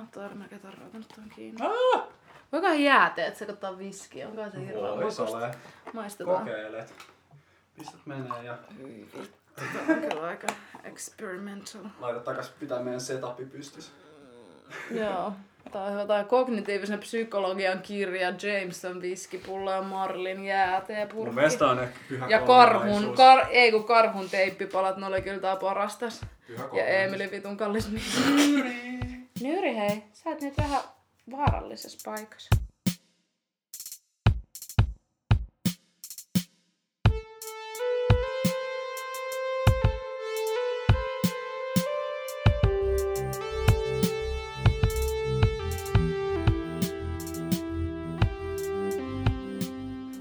Mahtavaa, että tarvitaan tuon kiinni. Ah! Voikohan jääteet sekoittaa viskiä? Onko se hirveän Vois ole. Maistetaan. Kokeilet. Pistät menee ja Hyi vittu, tää on kyllä aika experimental. laita takas pitää meidän setupi pystyssä. Joo. Tää on hyvä tää kognitiivisen psykologian kirja Jameson viskipullo ja Marlin jääteepurkki. Mun mielestä on ehkä pyhä Ja karhun, kar, ei kun karhun teippipalat, ne oli kyllä tää paras tässä. Pyhä Ja. Eemeli vitun kallis Nyri hei, sä oot nyt vähän vaarallisessa paikassa.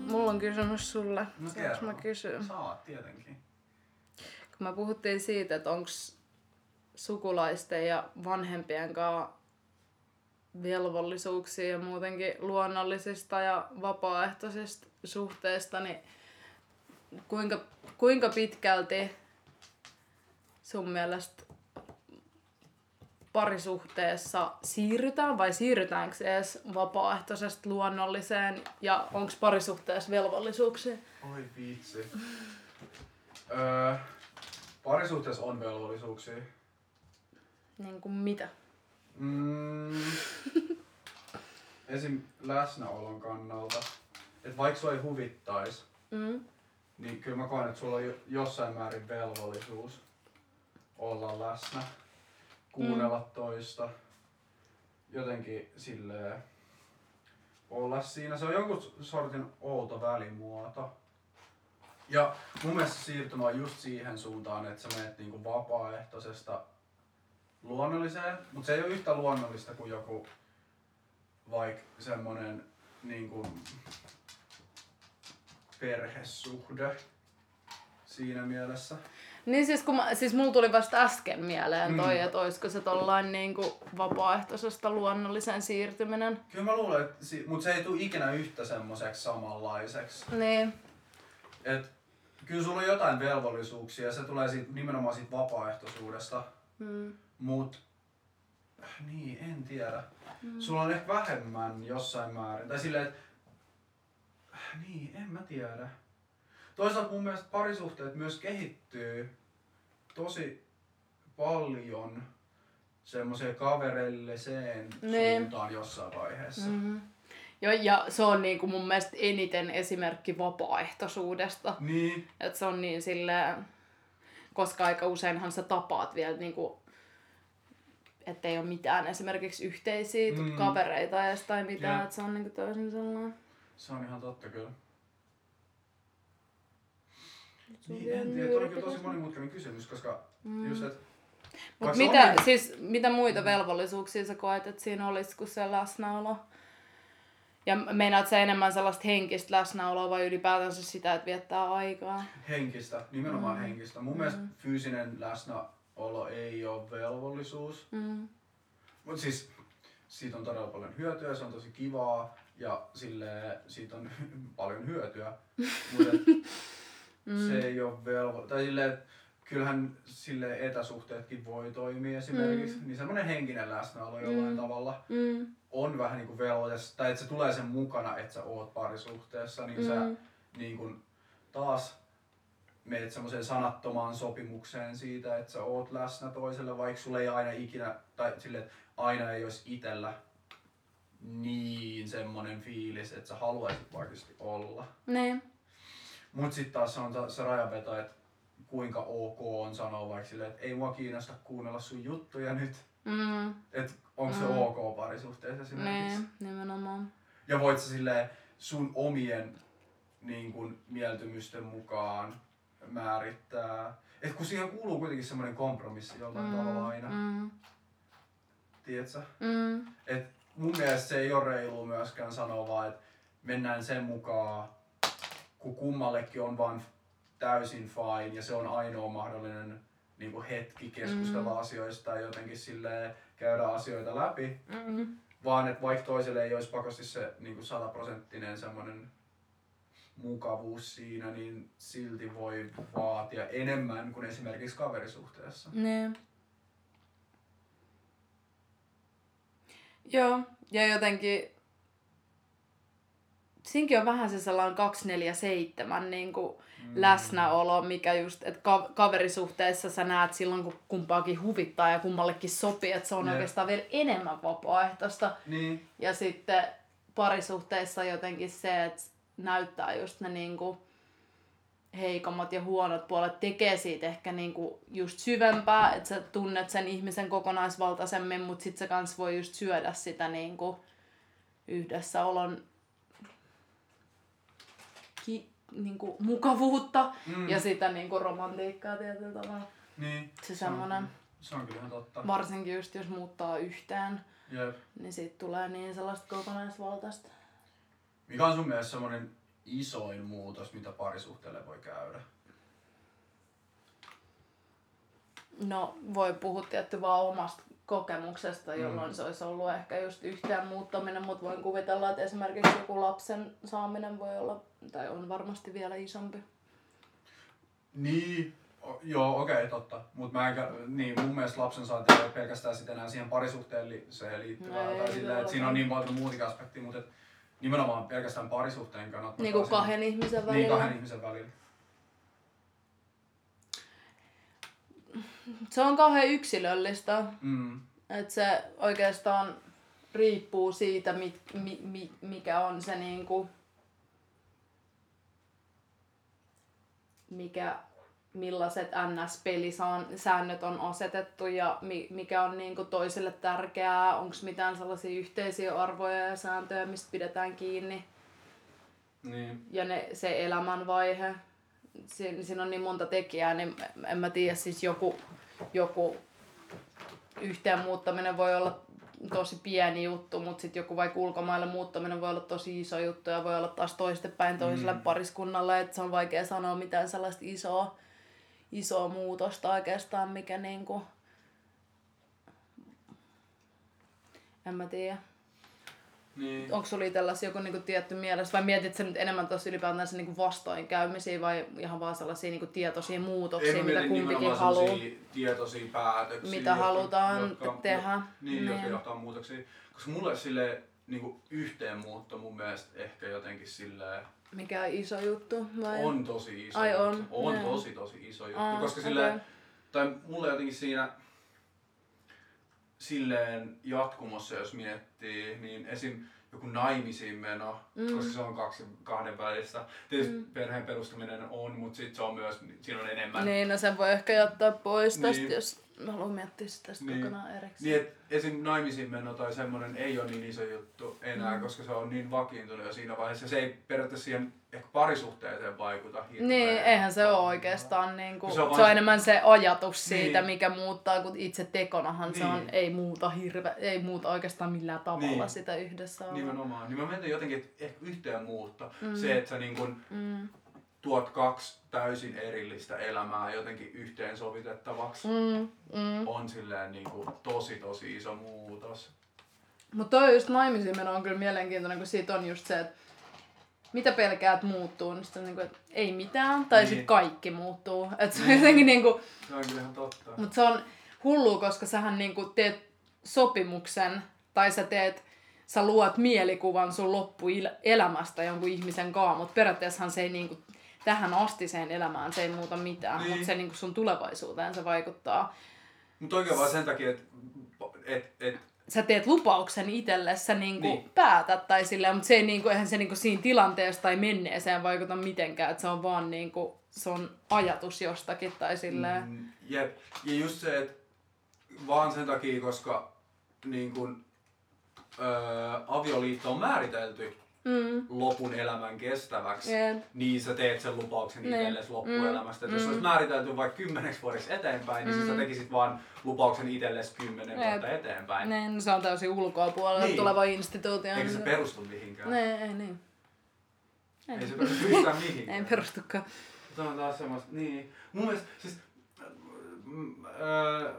Mulla on kysymys sulle. No Saanko mä kysyä? Saat tietenkin. Kun me puhuttiin siitä, että onko sukulaisten ja vanhempien kanssa velvollisuuksia ja muutenkin luonnollisista ja vapaaehtoisista suhteista, niin kuinka, kuinka pitkälti sun mielestä parisuhteessa siirrytään vai siirrytäänkö edes vapaaehtoisesta luonnolliseen ja onko parisuhteessa velvollisuuksia? Oi vitsi. öö, parisuhteessa on velvollisuuksia. Niin kuin mitä? Mm, esim. läsnäolon kannalta. Et vaikka sua ei huvittais, Mm. niin kyllä mä koen, että sulla on jo- jossain määrin velvollisuus olla läsnä, kuunnella toista, jotenkin silleen olla siinä. Se on jonkun sortin outo välimuoto. Ja mun mielestä siirtymä on just siihen suuntaan, että sä menet niinku vapaaehtoisesta luonnolliseen, mutta se ei ole yhtä luonnollista kuin joku vaikka semmonen niinku perhesuhde siinä mielessä. Niin siis, kun mä, siis mulla tuli vasta äsken mieleen toi, Mm. että olisiko se tollain niinku vapaaehtoisesta luonnollisen siirtyminen. Kyllä mä luulen, että si- mutta se ei tule ikinä yhtä semmoiseksi samanlaiseksi. Niin. Et kyllä sulla on jotain velvollisuuksia ja se tulee siitä, nimenomaan siitä vapaaehtoisuudesta. Mm. Mut niin, en tiedä. Mm. Sulla on ehkä vähemmän jossain määrin. Tai silleen, että niin, en mä tiedä. Toisaalta mun mielestä parisuhteet myös kehittyy tosi paljon semmoiseen kavereelliseen Niin. suuntaan jossain vaiheessa. Mm-hmm. Jo, ja se on niinku mun mielestä eniten esimerkki vapaaehtoisuudesta. Niin, Että se on niin silleen, koska aika useinhan sä tapaat vielä niinku, ettei ole mitään esimerkiksi yhteisiä Mm. mm. kavereita edes tai mitään, Jep. että se on niinku täysin sellainen. se on ihan totta kyllä. Niin, en tiedä, toi on kyllä tosi monimutkainen kysymys, koska Mm. just, että Mut mitä, on siis, mitä muita velvollisuuksia sä koet, että siinä olisi kuin se läsnäolo? Ja meinaat sä enemmän sellaista henkistä läsnäoloa vai ylipäätänsä sitä, että viettää aikaa? henkistä, nimenomaan Mm. henkistä. Mun mielestä fyysinen läsnäolo ei ole velvollisuus. Mm. Mutta siis siitä on todella paljon hyötyä, se on tosi kivaa ja sille siitä on paljon hyötyä. Mutta Mm. se ei ole velvo... Tai että kyllähän sille etäsuhteetkin voi toimia esimerkiksi. Mm. Niin semmoinen henkinen läsnäolo jollain Mm. tavalla Mm. on vähän niin kuin velvoite, tai että se tulee sen mukana, että sä oot parisuhteessa, niin sä Mm. niin kuin taas menet semmoiseen sanattomaan sopimukseen siitä, että sä oot läsnä toiselle, vaikka sulla ei aina ikinä, tai että aina ei olisi itellä niin semmoinen fiilis, että sä haluaisit oikeasti olla. Niin. Mut sitten taas se on se rajanveto, että kuinka ok on sanoa vaikka silleen, että ei mua kiinnosta kuunnella sun juttuja nyt. Mm. Että onko se Mm. ok parisuhteessa esimerkiksi. Niin, nimenomaan. Ja voit sä silleen sun omien niin kun, mieltymysten mukaan määrittää. Et kun siihen kuuluu kuitenkin semmoinen kompromissi jollain tavalla aina. Mm. Tiedätkö? Mm. Et mun mielestä se ei ole reilu myöskään sanoa vaan, että mennään sen mukaan, kun kummallekin on vaan täysin fine ja se on ainoa mahdollinen niin kuin hetki keskustella Mm. asioista ja jotenkin silleen käydä asioita läpi. Mm. Vaan että vaikka toiselle ei olisi pakosti se niin kuin sataprosenttinen semmoinen mukavuus siinä, niin silti voi vaatia enemmän kuin esimerkiksi kaverisuhteessa. Niin. Joo, ja jotenkin siinkin on vähän se sellainen 247 niin kuin mm. läsnäolo, mikä just, että ka- kaverisuhteessa sä näet silloin, kun kumpaakin huvittaa ja kummallekin sopii, että se on yeah. oikeastaan vielä enemmän vapaaehtoista. Niin. Ja sitten parisuhteessa jotenkin se, että näyttää just ne niin kuin heikommat ja huonot puolet tekee siitä ehkä niinku just syvempää, että sä tunnet sen ihmisen kokonaisvaltaisemmin, mutta sit sä kans voi just syödä sitä niinku yhdessäolon ki, niinku mukavuutta mm. ja sitä niinku romantiikkaa tietyllä tavalla. Niin. Se, se semmonen, on, se on kyllä ihan totta. Varsinkin just jos muuttaa yhteen, Jep. niin siitä tulee niin sellaista kokonaisvaltaista. Mikä on sun mielestä semmonen isoin muutos, mitä parisuhteelle voi käydä? No, voi puhua tietty vaan omasta kokemuksesta, jolloin mm. se olisi ollut ehkä just yhteen muuttaminen, mutta voin kuvitella, että esimerkiksi joku lapsen saaminen voi olla, tai on varmasti vielä isompi. Niin, o, joo, okei, okay, totta. Mutta niin, mun mielestä lapsen saanti ei ole pelkästään sitten enää siihen se liittyvää, no, tai sille, että siinä on niin paljon muutakin aspektia, mutta et, nimenomaan pelkästään parisuhteen kannattaa. Niin kuin kahden ihmisen välillä. Niin, kahden ihmisen välillä. Se on kauhean yksilöllistä. Mm. Että se oikeastaan riippuu siitä, mit, mi, mi, mikä on se niinku, mikä, millaiset NS-pelisäännöt on asetettu ja mikä on niinku toiselle tärkeää, onko mitään sellaisia yhteisiä arvoja ja sääntöjä, mistä pidetään kiinni. Niin. Ja ne, se elämänvaihe. Siin, siinä on niin monta tekijää, niin en mä tiedä, siis joku, joku yhteen muuttaminen voi olla tosi pieni juttu, mutta sitten joku vaikka ulkomaille muuttaminen voi olla tosi iso juttu ja voi olla taas toistepäin toiselle mm. pariskunnalle, että se on vaikea sanoa mitään sellaista isoa isoa muutosta oikeastaan, mikä niinku... En mä tiedä. Niin. Onko sulla itsellasi joku niinku tietty mielessä, vai mietit sä nyt enemmän tuossa ylipäätään niinku vastoinkäymisiä vai ihan vaan sellaisia niinku tietoisia muutoksia, Ei, mitä kumpikin haluaa? tietoisia päätöksiä. Mitä jotka, halutaan jotka, tehdä. Jo, niin, niin, jotka johtaa muutoksiin. Koska mulle sille niinku yhteenmuutto mun mielestä ehkä jotenkin silleen mikä on iso juttu? Vai? On tosi iso Ai juttu. on? On ne. tosi tosi iso juttu. Aa, koska okay. silleen, tai mulle jotenkin siinä silleen jatkumossa, jos miettii, niin esim. joku naimisiin meno, mm. koska se on kaksi, kahden välistä. Tietysti mm. perheen perustaminen on, mutta sit se on myös, siinä on enemmän. Niin, no sen voi ehkä jättää pois niin. tästä, jos mä haluan miettiä sitä niin. kokonaan erikseen. Niin, et esim. naimisiin meno tai semmoinen ei ole niin iso juttu enää, mm. koska se on niin vakiintunut jo siinä vaiheessa. Se ei periaatteessa siihen ehkä parisuhteeseen vaikuta hirveän. Niin, eihän se ole oikeastaan niin kuin, se on, se on enemmän se ajatus siitä, niin. mikä muuttaa, kun itse tekonahan niin. se on, ei muuta hirve, ei muuta oikeastaan millään tavalla niin. sitä yhdessä. Nimenomaan. Niin mä mietin jotenkin, että ehkä yhteen muutta. Mm. Se, että sä niin kuin, mm tuot kaksi täysin erillistä elämää jotenkin yhteensovitettavaksi mm, mm. on silleen niin kuin tosi tosi iso muutos. Mutta toi just naimisiin meno on kyllä mielenkiintoinen, kun siitä on just se, että mitä pelkäät muuttuu, niin sitten niinku, että ei mitään, tai niin. sitten kaikki muuttuu. Et se on niin. jotenkin niinku... Se on kyllä ihan totta. Mutta se on hullu, koska sähän niinku teet sopimuksen, tai sä teet sä luot mielikuvan sun loppuelämästä jonkun ihmisen kanssa, mutta periaatteessahan se ei niinku tähän astiseen elämään se ei muuta mitään, niin. mutta se niin sun tulevaisuuteen se vaikuttaa. Mutta oikein vaan sen takia, että et, et, sä teet lupauksen itselle, sä niinku niin. päätät tai silleen, mutta se ei niinku, eihän se niinku siinä tilanteessa tai menneeseen vaikuta mitenkään, että se on vaan niinku, se on ajatus jostakin tai silleen. Mm, jep. Ja just se, että vaan sen takia, koska niin kun, öö, avioliitto on määritelty mm. lopun elämän kestäväksi, yeah. niin sä teet sen lupauksen niin. itsellesi loppuelämästä. Mm. Jos mm. olisi määritelty vaikka kymmeneksi vuodeksi eteenpäin, niin mm. sä tekisit vaan lupauksen itsellesi kymmenen yep. vuotta eteenpäin. Niin, no se on täysin ulkopuolella niin. tuleva instituutio. Eikä se perustu mihinkään. Nee, ei niin. Ei, ei se perustu yhtään mihinkään. ei perustukaan. Tämä on taas semmoista, niin. Mun mielestä, siis, äh,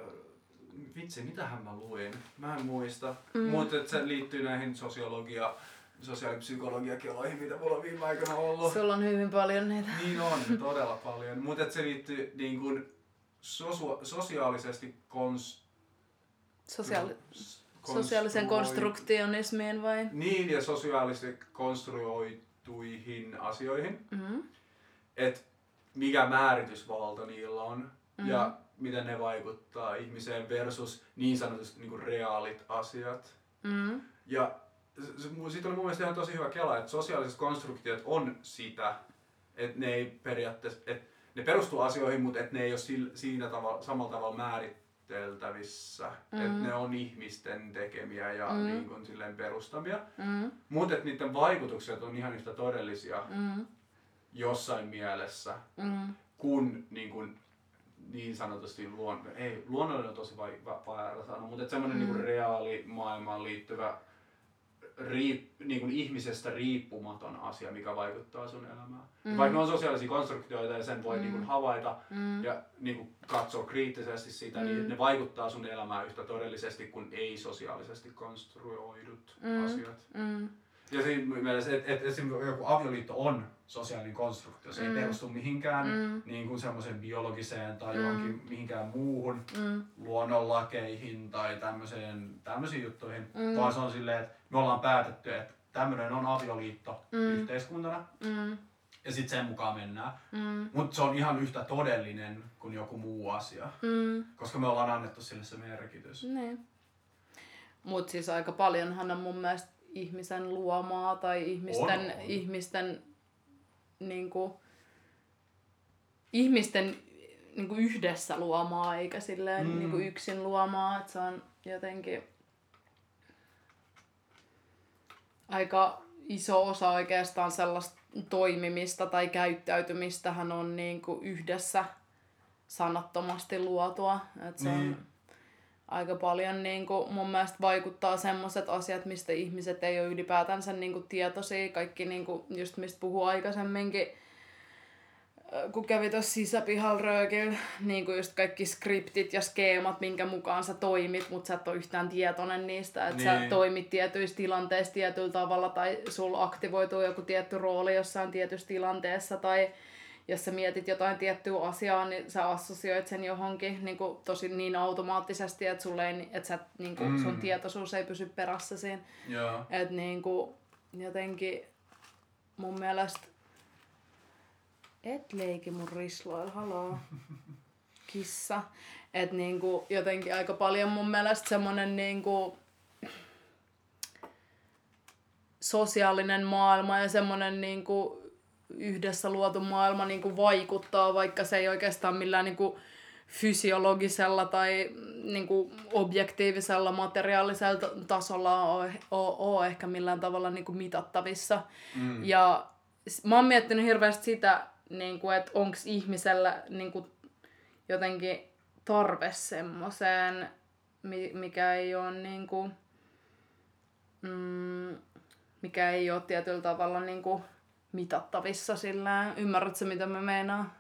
vitsi, mitähän mä luin? Mä en muista. Mm. Mutta se liittyy näihin sosiologia sosiaalipsykologiakeloihin, mitä mulla on viime aikoina ollut. Sulla on hyvin paljon niitä. Niin on, todella paljon. Mutta se liittyy niin kuin sosu, sosiaalisesti kons... Sosiaali... Sosiaalisen konstruktionismiin vai? Niin, ja sosiaalisesti konstruoituihin asioihin. Mm. Että mikä määritysvalta niillä on Mm. ja miten ne vaikuttaa ihmiseen versus niin sanotusti niin kuin reaalit asiat. Mm. Ja siitä oli mun mielestä ihan tosi hyvä kela, että sosiaaliset konstruktiot on sitä, että ne ei periaatteessa, että ne perustuu asioihin, mutta että ne ei ole sil- siinä tavalla, samalla tavalla määriteltävissä. Mm. Että ne on ihmisten tekemiä ja Mm. niin kuin silleen perustamia. Mm. Mutta että niiden vaikutukset on ihan yhtä todellisia Mm. jossain mielessä, Mm. kun niin, kuin, niin sanotusti luon, ei, luonnollinen on tosi vai- va- väärä sana, mutta että semmoinen Mm. niin reaali maailmaan liittyvä riip, niin kuin ihmisestä riippumaton asia, mikä vaikuttaa sun elämään. Mm. Vaikka ne on sosiaalisia konstruktioita ja sen voi Mm. niin kuin havaita Mm. ja niin kuin katsoa kriittisesti sitä, Mm. niin ne vaikuttaa sun elämään yhtä todellisesti kuin ei-sosiaalisesti konstruoidut Mm. asiat. Mm. Ja siinä mielessä, että et, esimerkiksi joku avioliitto on sosiaalinen konstruktio. Se Mm. ei perustu mihinkään Mm. niin kuin semmoiseen biologiseen tai Mm. johonkin mihinkään muuhun Mm. luonnonlakeihin tai tämmöiseen, tämmöisiin juttuihin, Mm. vaan se on silleen, että me ollaan päätetty, että tämmöinen on avioliitto Mm. yhteiskuntana Mm. ja sitten sen mukaan mennään. Mm. Mutta se on ihan yhtä todellinen kuin joku muu asia, Mm. koska me ollaan annettu sille se merkitys. Niin. Mut siis aika paljonhan on mun mielestä ihmisen luomaa tai ihmisten, On, on. ihmisten niinku, ihmisten niinku yhdessä luomaa eikä silleen Mm. mm. niinku yksin luomaa, että se on jotenkin aika iso osa oikeastaan sellaista toimimista tai käyttäytymistähän on niinku yhdessä sanattomasti luotua. Et se Niin. on aika paljon niin kuin, mun mielestä vaikuttaa semmoiset asiat, mistä ihmiset ei ole ylipäätänsä niin kuin, tietoisia. Kaikki niin kuin, just mistä puhuu aikaisemminkin, kun kävi tuossa sisäpihalla röökillä, niin kuin just kaikki skriptit ja skeemat, minkä mukaan sä toimit, mutta sä et ole yhtään tietoinen niistä, että niin. sä toimit tietyissä tilanteissa tietyllä tavalla tai sulla aktivoituu joku tietty rooli jossain tietyssä tilanteessa tai jos sä mietit jotain tiettyä asiaa, niin sä assosioit sen johonkin niin kuin, tosi niin automaattisesti, että, sulle ei, että sä, niin kuin, Mm. sun tietoisuus ei pysy perässä siinä. Joo. Että niin kuin, jotenkin mun mielestä... Et leiki mun risloilla, haloo. Kissa. Että niinku jotenkin aika paljon mun mielestä semmonen niinku sosiaalinen maailma ja semmonen niinku yhdessä luotu maailma niinku vaikuttaa, vaikka se ei oikeastaan millään niinku fysiologisella tai niinku objektiivisella materiaalisella tasolla ole, ole, ole ehkä millään tavalla niinku mitattavissa. Mm. Ja mä oon miettinyt hirveästi sitä, niinku, että onko ihmisellä niinku, jotenkin tarve semmoiseen, mi- mikä ei ole niinku, mm, mikä ei ole tietyllä tavalla niinku, mitattavissa sillä Ymmärrätkö, mitä mä meinaan?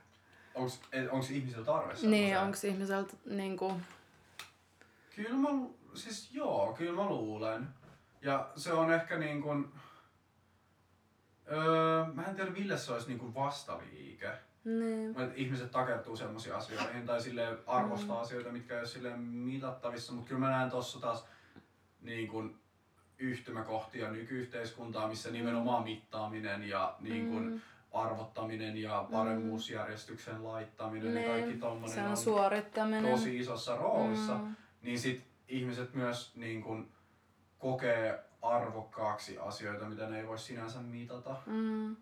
Onks, et, onks ihmisillä tarve Niin, onko ihmiseltä niinku... Kyllä mä, siis joo, kyllä mä luulen. Ja se on ehkä niin kuin, öö, mä en tiedä millä se olisi niin kuin vastaliike. Niin. Ihmiset takertuu semmoisiin asioihin tai sille arvostaa mm. asioita, mitkä ei ole silleen mitattavissa, mutta kyllä mä näen tossa taas niin kuin yhtymäkohtia nykyyhteiskuntaa, missä nimenomaan mittaaminen ja niin kuin Mm. arvottaminen ja paremmuusjärjestyksen laittaminen ja kaikki Niin, tommonen se on on suorittaminen. tosi isossa roolissa, Mm. niin sit ihmiset myös niin kun, kokee arvokkaaksi asioita, mitä ne ei voi sinänsä mitata. Mm.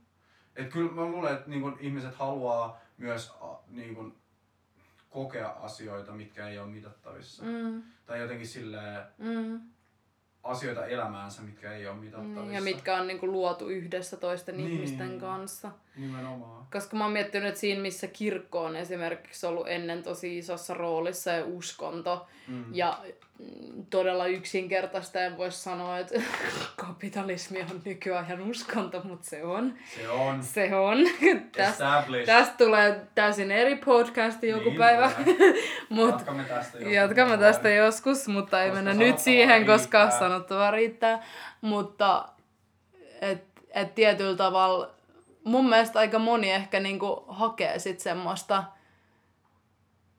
Et kyllä mä luulen, että niin kun, ihmiset haluaa myös niin kun, kokea asioita, mitkä ei ole mitattavissa. Mm. Tai jotenkin silleen Mm. asioita elämäänsä, mitkä ei ole mitattavissa. Niin, ja mitkä on niinku luotu yhdessä toisten Niin. ihmisten kanssa. Nimenomaan. Koska mä oon miettinyt, että siinä missä kirkko on esimerkiksi ollut ennen tosi isossa roolissa ja uskonto. Mm. Ja todella yksinkertaista en voi sanoa, että kapitalismi on nykyajan uskonto, mutta se on. Se on Se on. Tästä, tästä tulee täysin eri podcasti joku Niin päivä. Mut Jatkamme tästä joskus. Jatkamme tästä joskus, mutta ei Koska mennä nyt siihen, koska riittää. sanottavaa riittää. Mutta et, et tietyllä tavalla mun mielestä aika moni ehkä niinku hakee sit semmoista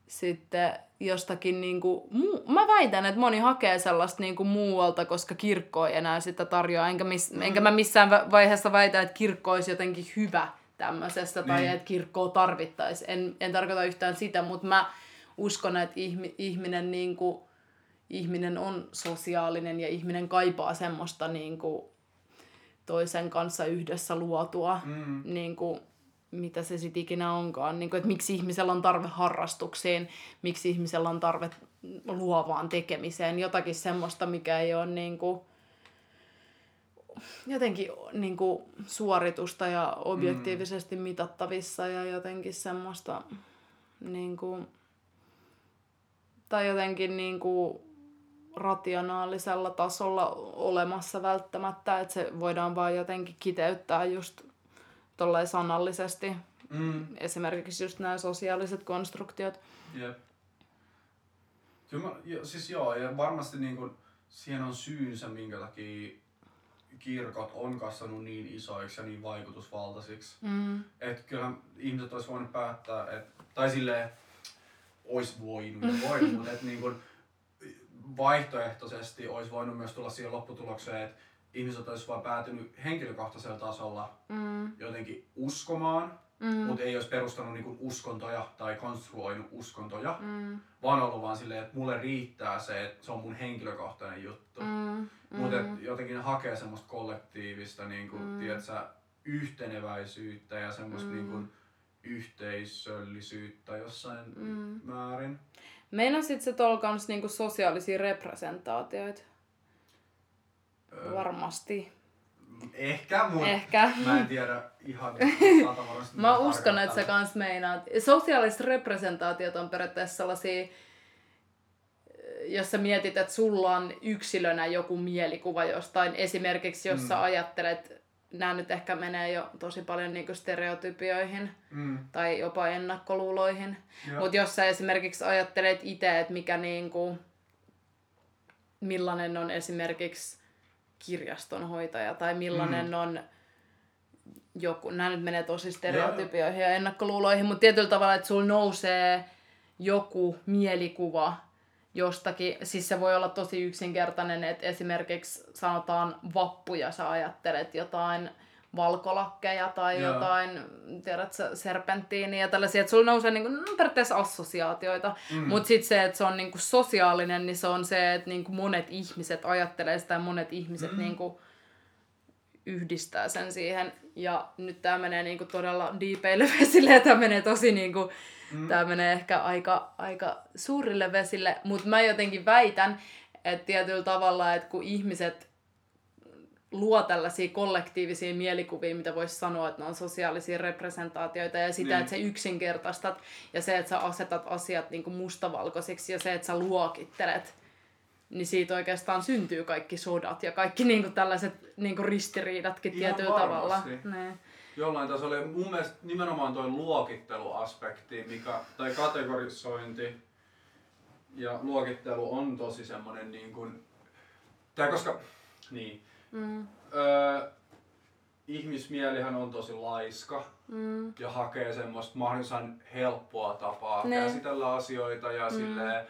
sitten jostakin niinku, muu, mä väitän, että moni hakee sellaista niinku muualta, koska kirkko ei enää sitä tarjoa, enkä, mis, mm. enkä mä missään vaiheessa väitä, että kirkko olisi jotenkin hyvä tämmöisestä tai niin. että kirkkoa tarvittaisiin. En, en tarkoita yhtään sitä, mutta mä uskon, että ihmi, ihminen, niinku, ihminen on sosiaalinen ja ihminen kaipaa semmoista niinku, toisen kanssa yhdessä luotua mm. niinku, mitä se sitten ikinä onkaan, niin kuin, että miksi ihmisellä on tarve harrastuksiin, miksi ihmisellä on tarve luovaan tekemiseen, jotakin semmoista, mikä ei ole niin kuin, jotenkin niin kuin, suoritusta ja objektiivisesti mm. mitattavissa ja jotenkin semmoista niin kuin, tai jotenkin niin kuin, rationaalisella tasolla olemassa välttämättä, että se voidaan vaan jotenkin kiteyttää just tolleen sanallisesti. Mm. Esimerkiksi just nämä sosiaaliset konstruktiot. Jep. Kyllä mä, jo, siis joo, ja varmasti niin kun, siihen on syynsä, minkä takia kirkot on kasvanut niin isoiksi ja niin vaikutusvaltaisiksi. Mm. Että kyllähän ihmiset olisi voinut päättää, että, tai silleen, olisi voinut ja voinut, mutta että niin kun, vaihtoehtoisesti olisi voinut myös tulla siihen lopputulokseen, että ihmiset olisi vaan päätynyt henkilökohtaisella tasolla mm. jotenkin uskomaan, mm. mutta ei olisi perustanut niinku uskontoja tai konstruoinut uskontoja, mm. vaan ollut vaan silleen, että mulle riittää se, että se on mun henkilökohtainen juttu. Mm. Mutta mm. jotenkin hakee semmoista kollektiivista niinku, mm. tiedätkö, yhteneväisyyttä ja semmoista mm. niinku, yhteisöllisyyttä jossain mm. määrin. Meinasit se tuolla kans niinku sosiaalisia representaatioita? Varmasti. Ehkä, mutta Ehkä. mä en tiedä ihan Mä uskon, että sä kans meinaat. Sosiaaliset representaatiot on periaatteessa sellaisia, jos sä mietit, että sulla on yksilönä joku mielikuva jostain, esimerkiksi jos mm. sä ajattelet, nämä nyt ehkä menee jo tosi paljon niinku stereotypioihin mm. tai jopa ennakkoluuloihin, mutta jos sä esimerkiksi ajattelet itse, että mikä niinku, millainen on esimerkiksi kirjastonhoitaja tai millainen mm. on joku, nämä nyt menee tosi stereotypioihin ja, ennakkoluuloihin, mutta tietyllä tavalla, että sulla nousee joku mielikuva jostakin, siis se voi olla tosi yksinkertainen, että esimerkiksi sanotaan vappu ja sä ajattelet jotain valkolakkeja tai Joo. jotain, tiedätkö, serpenttiiniä ja tällaisia, että sulla nousee niin kuin, no, periaatteessa assosiaatioita, mm. mutta sitten se, että se on niin kuin sosiaalinen, niin se on se, että niin kuin monet ihmiset ajattelee sitä ja monet ihmiset mm. niin kuin yhdistää sen siihen. Ja nyt tämä menee niin kuin todella diipeille vesille ja tämä menee tosi niin kuin, mm. tämä menee ehkä aika, aika suurille vesille, mutta mä jotenkin väitän, että tietyllä tavalla, että kun ihmiset luo tällaisia kollektiivisia mielikuvia, mitä voisi sanoa, että ne on sosiaalisia representaatioita ja sitä, niin. että sä yksinkertaistat ja se, että sä asetat asiat niin kuin mustavalkoisiksi ja se, että sä luokittelet, niin siitä oikeastaan syntyy kaikki sodat ja kaikki niin kuin tällaiset niin kuin ristiriidatkin Ihan tietyllä tavalla. Ne. Jollain tasolla. Mun mielestä nimenomaan tuo luokitteluaspekti, mikä, tai kategorisointi ja luokittelu on tosi semmoinen niin kuin, tai koska, niin, Mm. Öö, ihmismielihän on tosi laiska mm. ja hakee semmoista mahdollisimman helppoa tapaa ne. käsitellä asioita ja mm. sille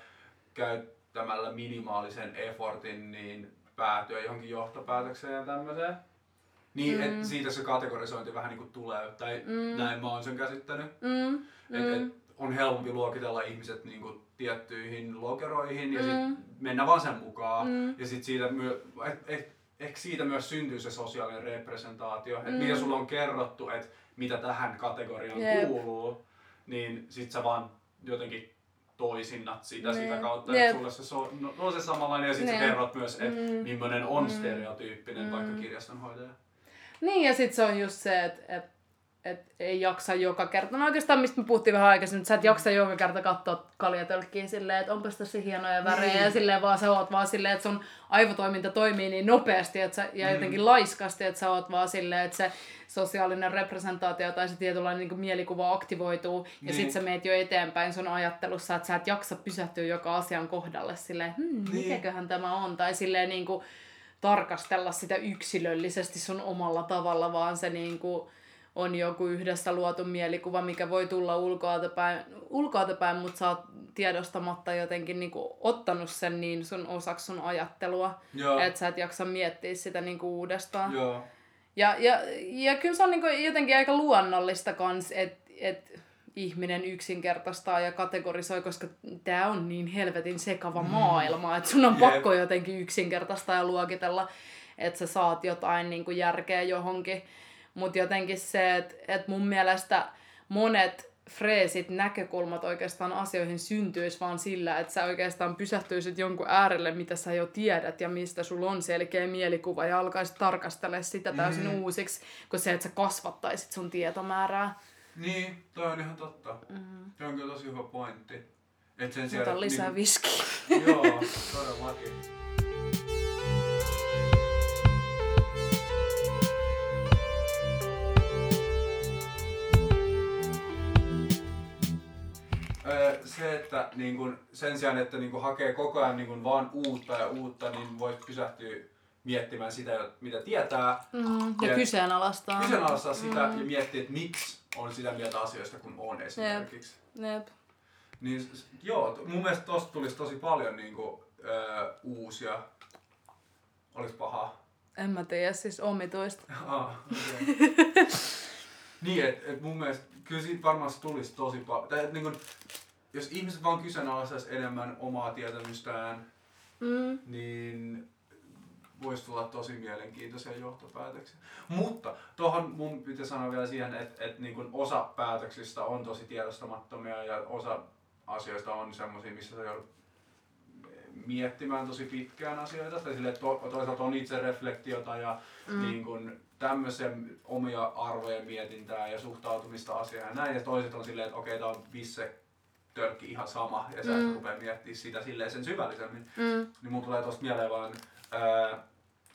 käyttämällä minimaalisen effortin niin päätyä johonkin johtopäätökseen ja tämmöiseen. Niin, mm. et siitä se kategorisointi vähän niinku tulee, tai mm. näin mä oon sen käsittänyt. Mm. Et, et mm. on helpompi luokitella ihmiset niinku tiettyihin lokeroihin ja mm. sit mennä vaan sen mukaan. Mm. Ja sit siitä myö, et, et, ehkä siitä myös syntyy se sosiaalinen representaatio, mm. että mitä sulla on kerrottu, että mitä tähän kategoriaan yep. kuuluu, niin sit sä vaan jotenkin toisinnat sitä ne. sitä kautta, että sulle se so, no, on se samanlainen ja sitten sä kerrot myös, että mm. millainen on mm. stereotyyppinen mm. vaikka kirjastonhoitaja. Niin ja sitten se on just se, että et et ei jaksa joka kerta. No oikeastaan mistä me puhuttiin vähän aikaisemmin, että sä et jaksa joka kerta katsoa kaljatölkkiä silleen, että onpas tässä hienoja värejä niin. ja silleen vaan sä oot vaan silleen, että sun aivotoiminta toimii niin nopeasti että sä, ja mm. jotenkin laiskasti, että sä oot vaan silleen, että se sosiaalinen representaatio tai se tietynlainen niin mielikuva aktivoituu ja niin. sit sä meet jo eteenpäin sun ajattelussa, että sä et jaksa pysähtyä joka asian kohdalle silleen, hmm, niin. mikäköhän tämä on, tai silleen niin kuin tarkastella sitä yksilöllisesti sun omalla tavalla, vaan se niin kuin, on joku yhdessä luotu mielikuva, mikä voi tulla ulkoa päin, päin mutta sä oot tiedostamatta jotenkin niinku ottanut sen niin sun osaksi sun ajattelua, että sä et jaksa miettiä sitä niinku uudestaan. Joo. Ja, ja, ja kyllä se on niinku jotenkin aika luonnollista kans, että et ihminen yksinkertaistaa ja kategorisoi, koska tämä on niin helvetin sekava mm. maailma, että sun on yep. pakko jotenkin yksinkertaistaa ja luokitella, että sä saat jotain niin kuin järkeä johonkin. Mutta jotenkin se, että et mun mielestä monet freesit, näkökulmat oikeastaan asioihin syntyisi vaan sillä, että sä oikeastaan pysähtyisit jonkun äärelle, mitä sä jo tiedät ja mistä sulla on selkeä mielikuva ja alkaisit tarkastella sitä täysin mm. uusiksi, kuin se, että sä kasvattaisit sun tietomäärää. Niin, toi on ihan totta. Mm. Se on kyllä tosi hyvä pointti. Et sen sijaan, lisää niin, viskiä. Joo, todellakin. Se, että niin kun, sen sijaan, että niin kun, hakee koko ajan niin kun, vaan uutta ja uutta, niin voi pysähtyä miettimään sitä, mitä tietää. Mm, ja, ja kyseenalaistaa. Kyseenalaistaa sitä mm. ja miettiä, että miksi on sitä mieltä asioista, kun on esimerkiksi. Jep. Jep. Niin joo, mun mielestä tosta tulisi tosi paljon niin kuin, öö, uusia. Olis paha? En mä tiedä, siis omituista. ah, niin, että et mun mielestä kyllä siitä varmasti tulisi tosi paljon. Niin kun, jos ihmiset vaan kyseenalaistaisi enemmän omaa tietämystään, mm. niin voisi tulla tosi mielenkiintoisia johtopäätöksiä. Mutta tuohon mun pitää sanoa vielä siihen, että, että niin osa päätöksistä on tosi tiedostamattomia ja osa asioista on semmoisia, missä sä joudut miettimään tosi pitkään asioita. Tai sille, to, toisaalta on itse reflektiota ja mm. niin kuin, tämmöisen omia arvojen mietintää ja suhtautumista asiaan ja näin. Ja toiset on silleen, että okei, okay, tämä on visse törkki ihan sama ja sä mm. rupea miettimään sitä silleen sen syvällisemmin. Mm. Niin mun tulee tosta mieleen vaan ää,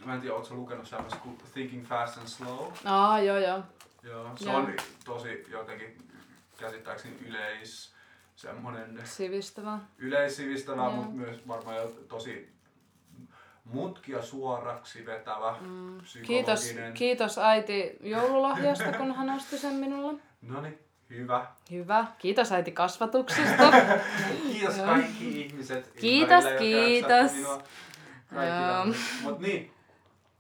Mä en tiedä, ootko lukenut semmoista kuin Thinking Fast and Slow? Aa, joo joo. Joo, se joo. on tosi jotenkin käsittääkseni yleis semmonen... Sivistävä. Yleissivistävä, mutta myös varmaan jo tosi mutkia suoraksi vetävä, mm. Kiitos, kiitos äiti joululahjasta, kun hän osti sen minulle. No niin, hyvä. Hyvä. Kiitos äiti kasvatuksesta. kiitos kaikki ihmiset. Kiitos, kiitos. Mutta niin,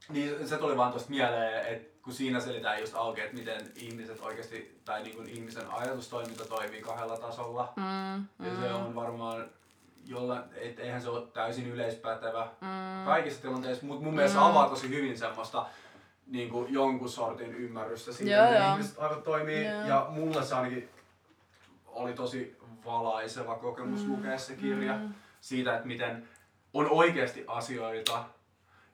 niin se tuli vaan tuosta mieleen, että kun siinä selitään just auki, että miten ihmiset oikeasti, tai niin kuin ihmisen ajatustoiminta toimii kahdella tasolla. Mm, ja mm. se on varmaan jolla, et eihän se ole täysin yleispätevä mm. kaikissa tilanteissa, mutta mun mm. mielestä avaa tosi hyvin semmoista niin kuin jonkun sortin ymmärrystä siitä, yeah, miten yeah. ihmiset aivot toimii. Yeah. Ja mulle se ainakin oli tosi valaiseva kokemus mm. lukea se kirja mm. siitä, että miten on oikeasti asioita,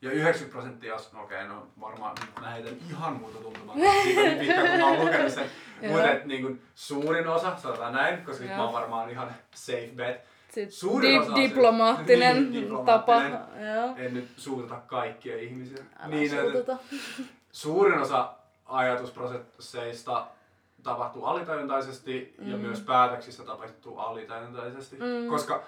ja 90 prosenttia, no okei, okay, no varmaan mä heitän ihan muuta tuntumaa. Siitä pitkä, kun mä oon lukenut sen. Mutta niin kuin, suurin osa, sanotaan näin, koska mä oon varmaan ihan safe bet. Suurin di- osa diplomaattinen, niin, diplomaattinen tapa. Joo. En nyt suuteta kaikkia ihmisiä. Älä niin, suuteta. Suurin osa ajatusprosesseista tapahtuu alitajuntaisesti mm. ja myös päätöksissä tapahtuu alitajuntaisesti. Mm. Koska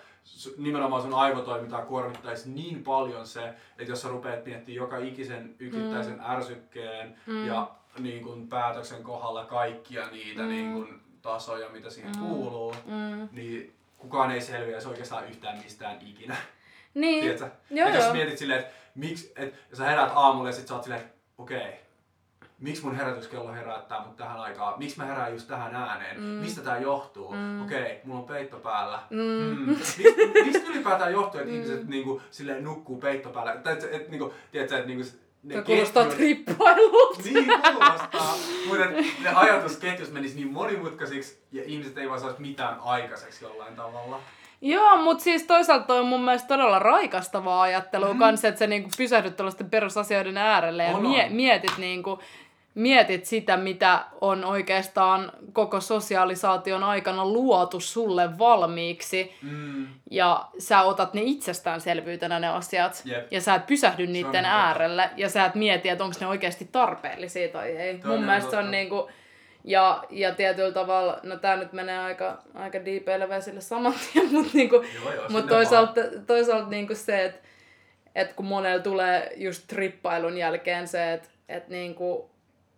nimenomaan sun aivotoimintaa kuormittaisi niin paljon se, että jos sä rupeat miettimään joka ikisen yksittäisen mm. ärsykkeen mm. ja niin kun päätöksen kohdalla kaikkia niitä mm. niin kun tasoja, mitä siihen mm. kuuluu, mm. niin kukaan ei selviäisi oikeastaan yhtään mistään ikinä. Niin. Tiedätkö? Joo, et jos mietit silleen, että miksi, että sä herät aamulla ja sit sä oot silleen, okei, okay, miksi mun herätyskello herättää mut tähän aikaan, miksi mä herään just tähän ääneen, mm. mistä tää johtuu, mm. okei, okay, mulla on peitto päällä. Mm. Mm. Mistä mist ylipäätään johtuu, että mm. ihmiset niinku, silleen nukkuu peitto päällä, tai et, et, niinku, tiedätkö, että niinku, ne kuulostaa trippailulta. Niin kuulostaa, mutta ne ajatusketjus menisi niin monimutkaisiksi ja ihmiset ei vaan saisi mitään aikaiseksi jollain tavalla. Joo, mutta siis toisaalta toi on mun mielestä todella raikastavaa ajattelua mm. kanssa, että sä niinku pysähdyt tällaisten perusasioiden äärelle ja mie- mietit niinku, mietit sitä, mitä on oikeastaan koko sosiaalisaation aikana luotu sulle valmiiksi, mm. ja sä otat ne itsestäänselvyytenä ne asiat, yep. ja sä et pysähdy niiden äärelle, ja sä et mieti, että onko ne oikeasti tarpeellisia tai ei. Toi Mun mielestä se on niinku, ja, ja tietyllä tavalla, no tää nyt menee aika, aika diipeille vesille saman tien, mutta niinku, mut toisaalta, toisaalta niinku se, että et kun monella tulee just trippailun jälkeen se, että et niinku,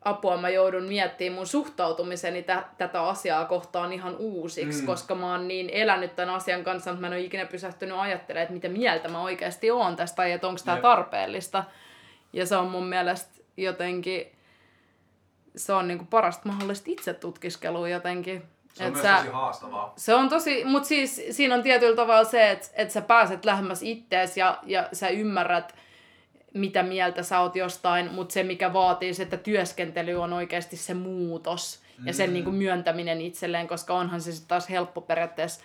apua mä joudun miettimään mun suhtautumiseni tä- tätä asiaa kohtaan ihan uusiksi, mm. koska mä oon niin elänyt tämän asian kanssa, että mä en ole ikinä pysähtynyt ajattelemaan, että mitä mieltä mä oikeasti oon tästä tai että onko tämä tarpeellista. Ja se on mun mielestä jotenkin, se on niinku parasta mahdollista itse tutkiskelua jotenkin. Se on et myös sä, tosi haastavaa. Se on tosi, mutta siis siinä on tietyllä tavalla se, että, että sä pääset lähemmäs ittees ja, ja sä ymmärrät, mitä mieltä sä oot jostain, mutta se mikä vaatii se, että työskentely on oikeasti se muutos ja sen mm. niin kuin myöntäminen itselleen, koska onhan se sitten taas helppo periaatteessa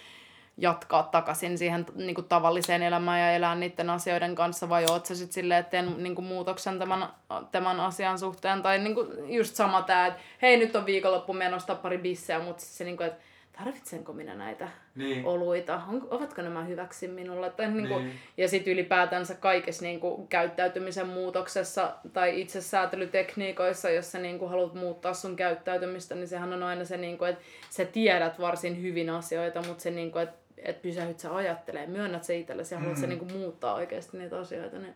jatkaa takaisin siihen niin kuin tavalliseen elämään ja elää niiden asioiden kanssa, vai oot sä sitten silleen, että teen niin kuin muutoksen tämän, tämän asian suhteen, tai niin kuin just sama tämä, että hei nyt on viikonloppu menosta pari bisseä, mutta se niin kuin, että tarvitsenko minä näitä niin. oluita, on, ovatko nämä hyväksi minulle. Tai niin kuin, niin. Ja sitten ylipäätänsä kaikessa niin kuin, käyttäytymisen muutoksessa tai itsesäätelytekniikoissa, jos sä niin kuin, haluat muuttaa sun käyttäytymistä, niin sehän on aina se, niin kuin, että sä tiedät varsin hyvin asioita, mutta se, niin kuin, että että pysähyt sä ajattelee, myönnät se itsellesi ja haluat mm. sä niin kuin, muuttaa oikeasti niitä asioita, niin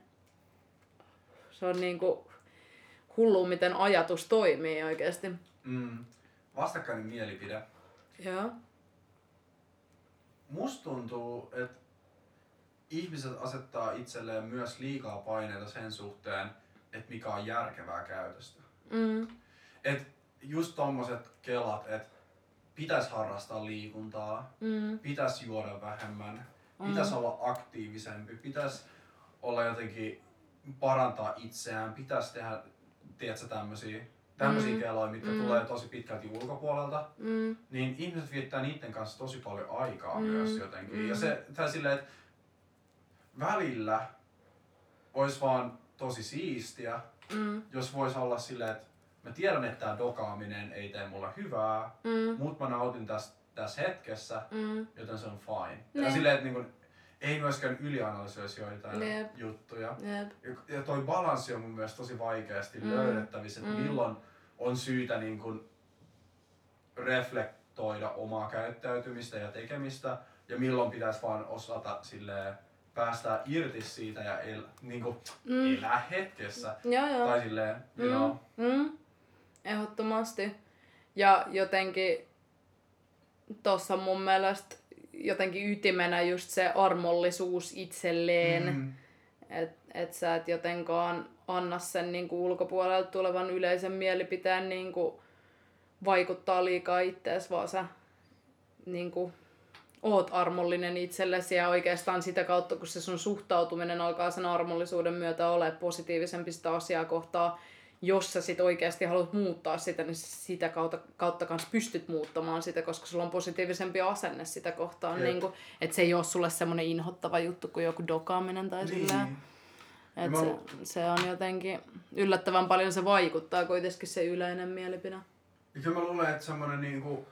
se on niin kuin, hullu, miten ajatus toimii oikeasti. Mm. Vastakkainen mielipide Joo. Musta tuntuu, että ihmiset asettaa itselleen myös liikaa paineita sen suhteen, että mikä on järkevää käytöstä. Mm. Et just tommoset kelat, että pitäisi harrastaa liikuntaa, mm. pitäisi juoda vähemmän, mm. pitäisi olla aktiivisempi, pitäisi olla jotenkin parantaa itseään, pitäisi tehdä, tiedätkö, tämmöisiä tämmöisiä mm. keloja, mitkä mm. tulee tosi pitkälti ulkopuolelta, mm. niin ihmiset viettää niiden kanssa tosi paljon aikaa mm. myös jotenkin. Mm. Ja se, tai silleen, että välillä olisi vaan tosi siistiä, mm. jos voisi olla silleen, että mä tiedän, että tämä dokaaminen ei tee mulle hyvää, mm. mutta mä nautin tästä tässä hetkessä, mm. joten se on fine. Ne. Ja silleen, että niin ei myöskään ylianalysoisi joitain Jep. juttuja. Jep. Ja, toi balanssi on mun mielestä tosi vaikeasti mm. löydettävissä, että mm. milloin on syytä niin kuin reflektoida omaa käyttäytymistä ja tekemistä ja milloin pitäisi vaan osata silleen päästää irti siitä ja el, niin kuin mm. elää hetkessä. Joo, joo. Tai silleen, mm. know. Mm. Ehdottomasti. Ja jotenkin tuossa mun mielestä jotenkin ytimenä just se armollisuus itselleen. Mm. Että et sä et jotenkaan anna sen niin kuin ulkopuolelta tulevan yleisen mielipiteen niin kuin vaikuttaa liikaa ittees, vaan sä niin kuin, oot armollinen itsellesi ja oikeastaan sitä kautta, kun se sun suhtautuminen alkaa sen armollisuuden myötä ole positiivisempi sitä asiaa kohtaa, jos sä sit oikeasti haluat muuttaa sitä, niin sitä kautta, kautta kanssa pystyt muuttamaan sitä, koska sulla on positiivisempi asenne sitä kohtaan. Niin kuin, että se ei ole sulle semmoinen inhottava juttu kuin joku dokaaminen tai niin. silleen. Et mä... se, se, on jotenkin yllättävän paljon se vaikuttaa kuitenkin se yleinen mielipide. Ja kyllä mä luulen, että semmoinen niinku,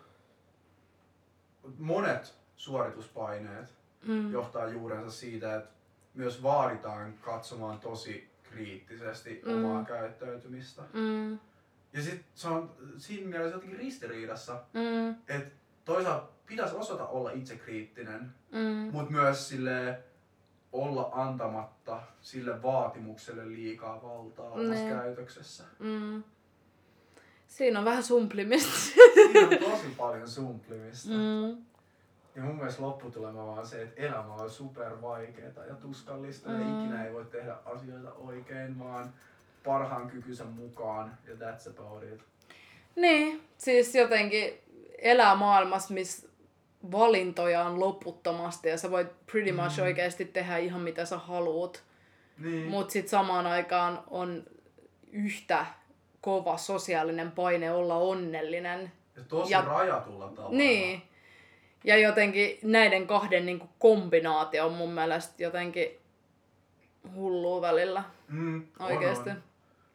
monet suorituspaineet mm. johtaa juurensa siitä, että myös vaaditaan katsomaan tosi kriittisesti mm. omaa käyttäytymistä. Mm. Ja sit se on siinä mielessä jotenkin ristiriidassa, mm. että toisaalta pitäisi osata olla itsekriittinen, mm. mutta myös sille olla antamatta sille vaatimukselle liikaa valtaa omassa käytöksessä. Mm. Siinä on vähän sumplimista. Siinä on tosi paljon sumplimista. Mm. Ja mun mielestä lopputulema vaan se, että elämä on super vaikeaa ja tuskallista mm. ja ikinä ei voi tehdä asioita oikein, vaan parhaan kykynsä mukaan ja that's about it. Niin, siis jotenkin elää maailmassa, missä valintoja on loputtomasti ja sä voit pretty much mm. oikeasti tehdä ihan mitä sä haluut. Niin. Mut sit samaan aikaan on yhtä kova sosiaalinen paine olla onnellinen. Ja tosi ja, rajatulla tavalla. Niin. Ja jotenkin näiden kahden niin kuin kombinaatio on mun mielestä jotenkin hullua välillä. Mm, Oikeasti. On, on.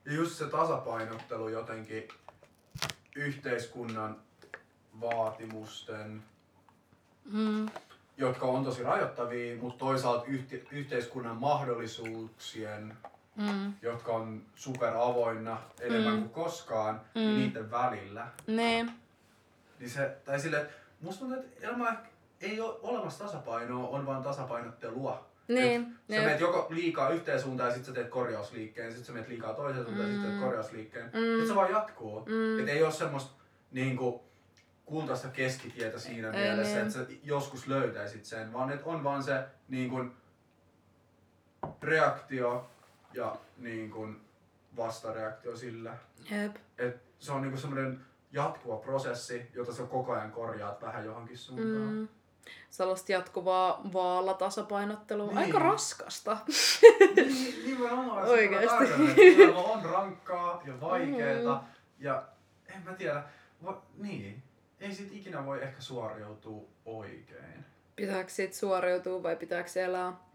Ja just se tasapainottelu jotenkin yhteiskunnan vaatimusten, mm. jotka on tosi rajoittavia, mutta toisaalta yhte- yhteiskunnan mahdollisuuksien, mm. jotka on super avoinna enemmän mm. kuin koskaan, mm. niiden välillä. Niin. Niin se, tai sille, musta tuntuu, että elämä ei ole olemassa tasapainoa, on vaan tasapainottelua. Niin, Et sä jep. menet joko liikaa yhteen suuntaan ja sit sä teet korjausliikkeen, sit sä menet liikaa toiseen suuntaan ja sit teet korjausliikkeen. Mm. Et se vaan jatkuu. Mm. Et ei oo semmoista niinku kultaista keskitietä siinä Ei mielessä, niin. että sä joskus löytäisit sen, vaan että on vaan se niinku reaktio ja niinku vastareaktio sillä. Jep. Et se on niinku semmoinen jatkuva prosessi, jota sä koko ajan korjaat vähän johonkin suuntaan. Mm. Sellaista jatkuvaa vaalatasapainottelua. Niin. Aika raskasta. Niin, nimenomaan. Että elämä on rankkaa ja vaikeeta. Mm. Ja en mä tiedä, va, niin, ei sit ikinä voi ehkä suoriutua oikein. Pitääkö siitä suoriutua vai pitääkö se elää?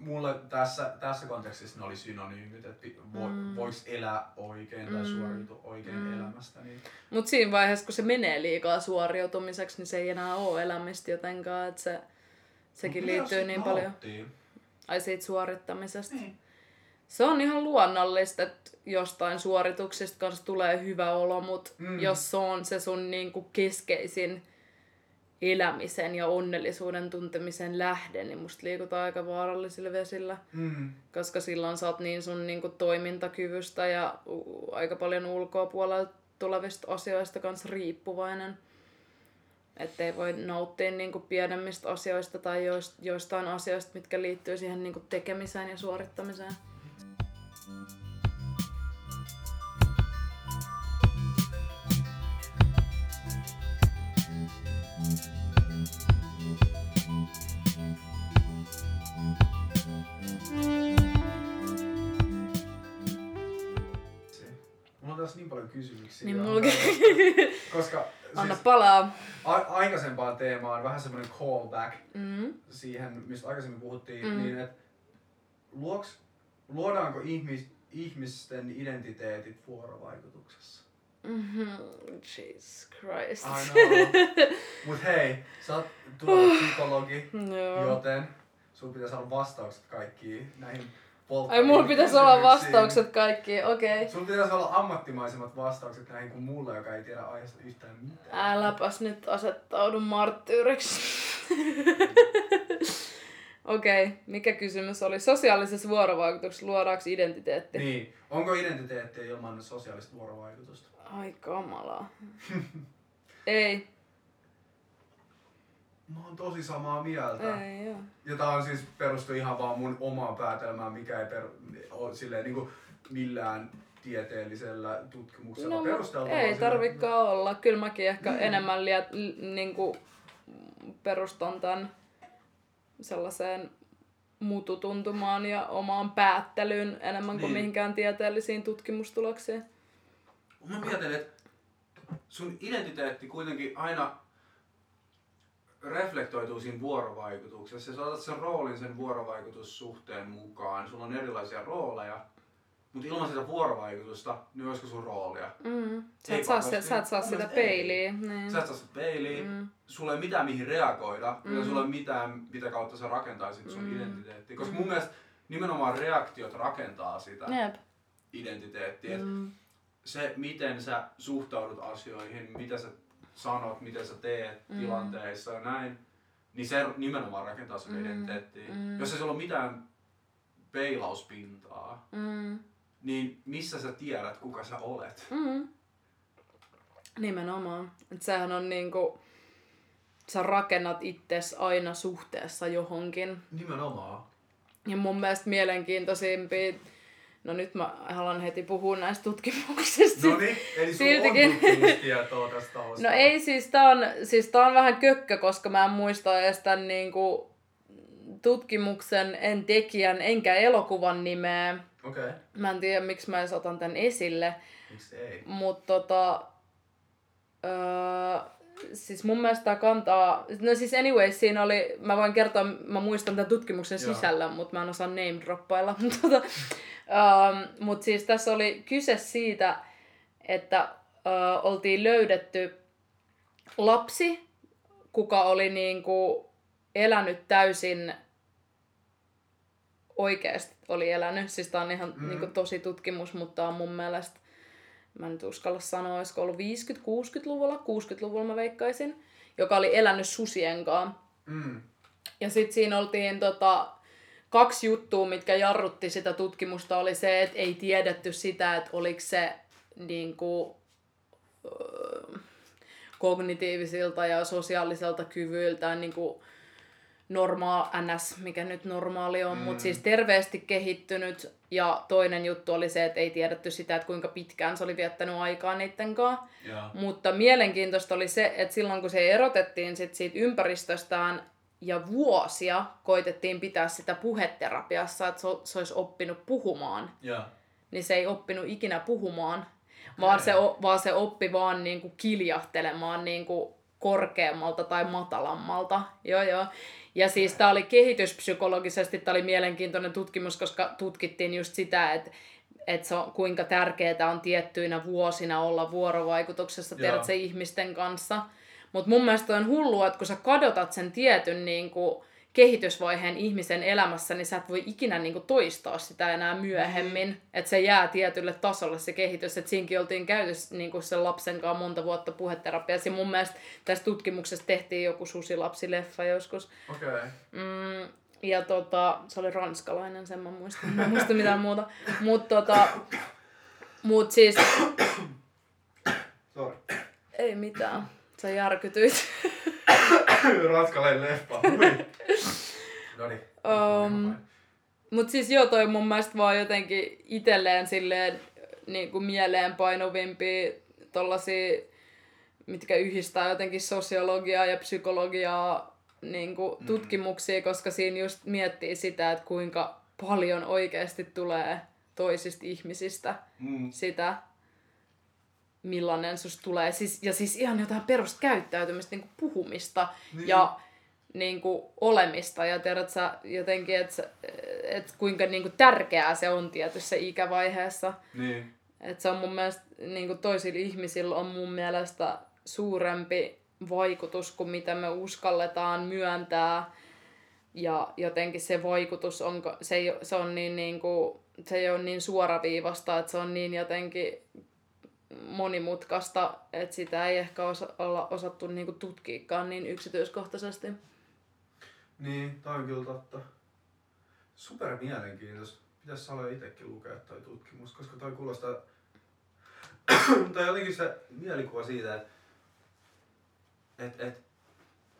Mulle tässä, tässä kontekstissa ne oli synonyymit, että vo, Mm. voiko elää oikein tai Mm. suoriutua oikein Mm. elämästä. Niin, Mut siinä vaiheessa, kun se menee liikaa suoriutumiseksi, niin se ei enää ole elämistä jotenkaan. Että se, sekin Mut liittyy niin nauttii? paljon. Ai siitä suorittamisesta. Niin. Se on ihan luonnollista, että jostain suorituksista kanssa tulee hyvä olo, mutta. Mm. jos se on se sun niinku keskeisin elämisen ja onnellisuuden tuntemisen lähde, niin musta liikutaan aika vaarallisilla vesillä. Mm. Koska silloin sä oot niin sun niinku toimintakyvystä ja aika paljon ulkoa puolelta tulevista asioista kanssa riippuvainen. Että ei voi nauttia niinku pienemmistä asioista tai joist- joistain asioista, mitkä liittyy siihen niinku tekemiseen ja suorittamiseen. Mulla tässä niin paljon kysymyksiä. Niin mulki. Koska Anna siis palaa. a- aikaisempaan teemaan vähän semmoinen callback Mm. siihen, mistä aikaisemmin puhuttiin, Mm. mm. niin että luoks, luodaanko ihmis, ihmisten identiteetit vuorovaikutuksessa? Mm-hmm. Jesus Christ. I know. Mut hei, sä oot tullut psykologi, Joo. joten sun pitäisi olla vastaukset kaikkiin näihin Ai polttaviin mulla pitäisi olla vastaukset kaikki, okei. Okay. Sun pitäisi olla ammattimaisemmat vastaukset näihin kuin mulla, joka ei tiedä aiheesta yhtään mitään. Äläpäs nyt asettaudu marttyyriksi. Okei, okay. mikä kysymys oli? Sosiaalisessa vuorovaikutuksessa luodaanko identiteetti? Niin, onko identiteetti ilman sosiaalista vuorovaikutusta? Ai kamalaa. Ei. Mä oon tosi samaa mieltä. Ei joo. Ja tää on siis perustu ihan vaan mun omaan päätelmään, mikä ei per, ole silleen niinku millään tieteellisellä tutkimuksella No, perusteltu. ei tarvikaan olla. Kyllä mäkin ehkä Niin. enemmän liet, l- niinku, perustan tämän sellaiseen mututuntumaan ja omaan päättelyyn enemmän kuin Niin. mihinkään tieteellisiin tutkimustuloksiin. Mä mietin, että sun identiteetti kuitenkin aina reflektoituu siinä vuorovaikutuksessa. Sä otat sen roolin sen vuorovaikutussuhteen mukaan. Sulla on erilaisia rooleja, mutta ilman sitä vuorovaikutusta, niin olisiko sun roolia? Mm. Sä, et saa, se, sä et saa sitä peiliä. Niin. Sä et saa sitä peiliä, Mm. sulla ei ole mitään mihin reagoida, mm. Ja sulla ei ole mitään, mitä kautta sä rakentaisit sun Mm. identiteettiä. Koska Mm. mun mielestä nimenomaan reaktiot rakentaa sitä Jep. identiteettiä. Et Mm. Se, miten sä suhtaudut asioihin, mitä sä sanot, mitä sä teet Mm. mm. tilanteissa ja näin, niin se nimenomaan rakentaa sun Mm. identiteettiä. Mm. Jos ei sulla ole mitään peilauspintaa, Mm. niin missä sä tiedät, kuka sä olet? Mm. Nimenomaan. Et sehän on niinku, sä rakennat itses aina suhteessa johonkin. Nimenomaan. Ja mun mielestä mielenkiintoisimpia, no nyt mä haluan heti puhua näistä tutkimuksista. No niin, eli sulla Siltikin. on tutkimustietoa tästä. No ei, siis tää on, siis tää on vähän kökkö, koska mä en muista edes tämän niinku tutkimuksen, en tekijän, enkä elokuvan nimeä. Okei, okay. Mä en tiedä, miksi mä edes otan tän esille. miksi ei? Mutta tota, öö, siis mun mielestä tää kantaa, no siis anyway, siinä oli, mä voin kertoa, mä muistan tämän tutkimuksen Joo. sisällön, mutta mä en osaa name droppailla. tota, öö, mutta siis tässä oli kyse siitä, että öö, oltiin löydetty lapsi, kuka oli niinku elänyt täysin oikeasti oli elänyt. Siis tää on ihan Mm. niinku tosi tutkimus, mutta on mun mielestä, mä nyt uskalla sanoa, olisiko ollut 50-60-luvulla, 60-luvulla mä veikkaisin, joka oli elänyt susien kanssa. Mm. Ja sitten siinä oltiin tota, kaksi juttua, mitkä jarrutti sitä tutkimusta, oli se, että ei tiedetty sitä, että oliko se niin kuin, kognitiivisilta ja sosiaaliselta kyvyiltään niin kuin normaal, ns, mikä nyt normaali on, mm. mutta siis terveesti kehittynyt. Ja toinen juttu oli se, että ei tiedetty sitä, että kuinka pitkään se oli viettänyt aikaa niiden kanssa. Joo. Mutta mielenkiintoista oli se, että silloin kun se erotettiin sit siitä ympäristöstään ja vuosia koitettiin pitää sitä puheterapiassa, että se, se olisi oppinut puhumaan, Joo. niin se ei oppinut ikinä puhumaan, vaan se, o- vaan se oppi vaan niinku kiljahtelemaan niinku korkeammalta tai matalammalta. Joo, joo. Ja siis tämä oli kehityspsykologisesti, tämä oli mielenkiintoinen tutkimus, koska tutkittiin just sitä, että että se on, kuinka tärkeää on tiettyinä vuosina olla vuorovaikutuksessa tiedät, se ihmisten kanssa. Mutta mun mielestä on hullua, että kun sä kadotat sen tietyn niin kuin, kehitysvaiheen ihmisen elämässä, niin sä et voi ikinä niin kuin, toistaa sitä enää myöhemmin. Että se jää tietylle tasolle se kehitys. Että siinkin oltiin käyty niin kuin sen lapsen kanssa monta vuotta puheterapiassa. Ja mun mielestä tässä tutkimuksessa tehtiin joku susilapsileffa joskus. Okei. Okay. Mm, ja tota, se oli ranskalainen, sen mä muistan. Mä en muista mitään muuta. Mut tota, mut siis, Sorry. ei mitään. Sä järkytyit. Ranskalainen leffa. no niin. Um, mut siis joo, toi mun mielestä vaan jotenkin itelleen silleen niin kuin mieleenpainuvimpia tollasia, mitkä yhdistää jotenkin sosiologiaa ja psykologiaa niin kuin Mm. tutkimuksia, koska siinä just miettii sitä, että kuinka paljon oikeasti tulee toisista ihmisistä Mm. sitä, millainen susta tulee. Siis, ja siis ihan jotain peruskäyttäytymistä, niin kuin puhumista Niin. ja niin kuin olemista. Ja tiedät sä jotenkin, että et kuinka niin kuin tärkeää se on tietyssä ikävaiheessa. Niin. Et se on mun mielestä, niin kuin toisilla ihmisillä on mun mielestä suurempi vaikutus kuin mitä me uskalletaan myöntää. Ja jotenkin se vaikutus on, se, ei, se on niin, niin kuin, se ei ole niin suoraviivasta, että se on niin jotenkin monimutkaista, että sitä ei ehkä osa, olla osattu niin kuin tutkiikaan niin yksityiskohtaisesti. Niin, toi on kyllä totta. Super mielenkiintoista. Pitäis Salo itsekin lukea toi tutkimus, koska toi kuulostaa... tai jotenkin se mielikuva siitä, että et, et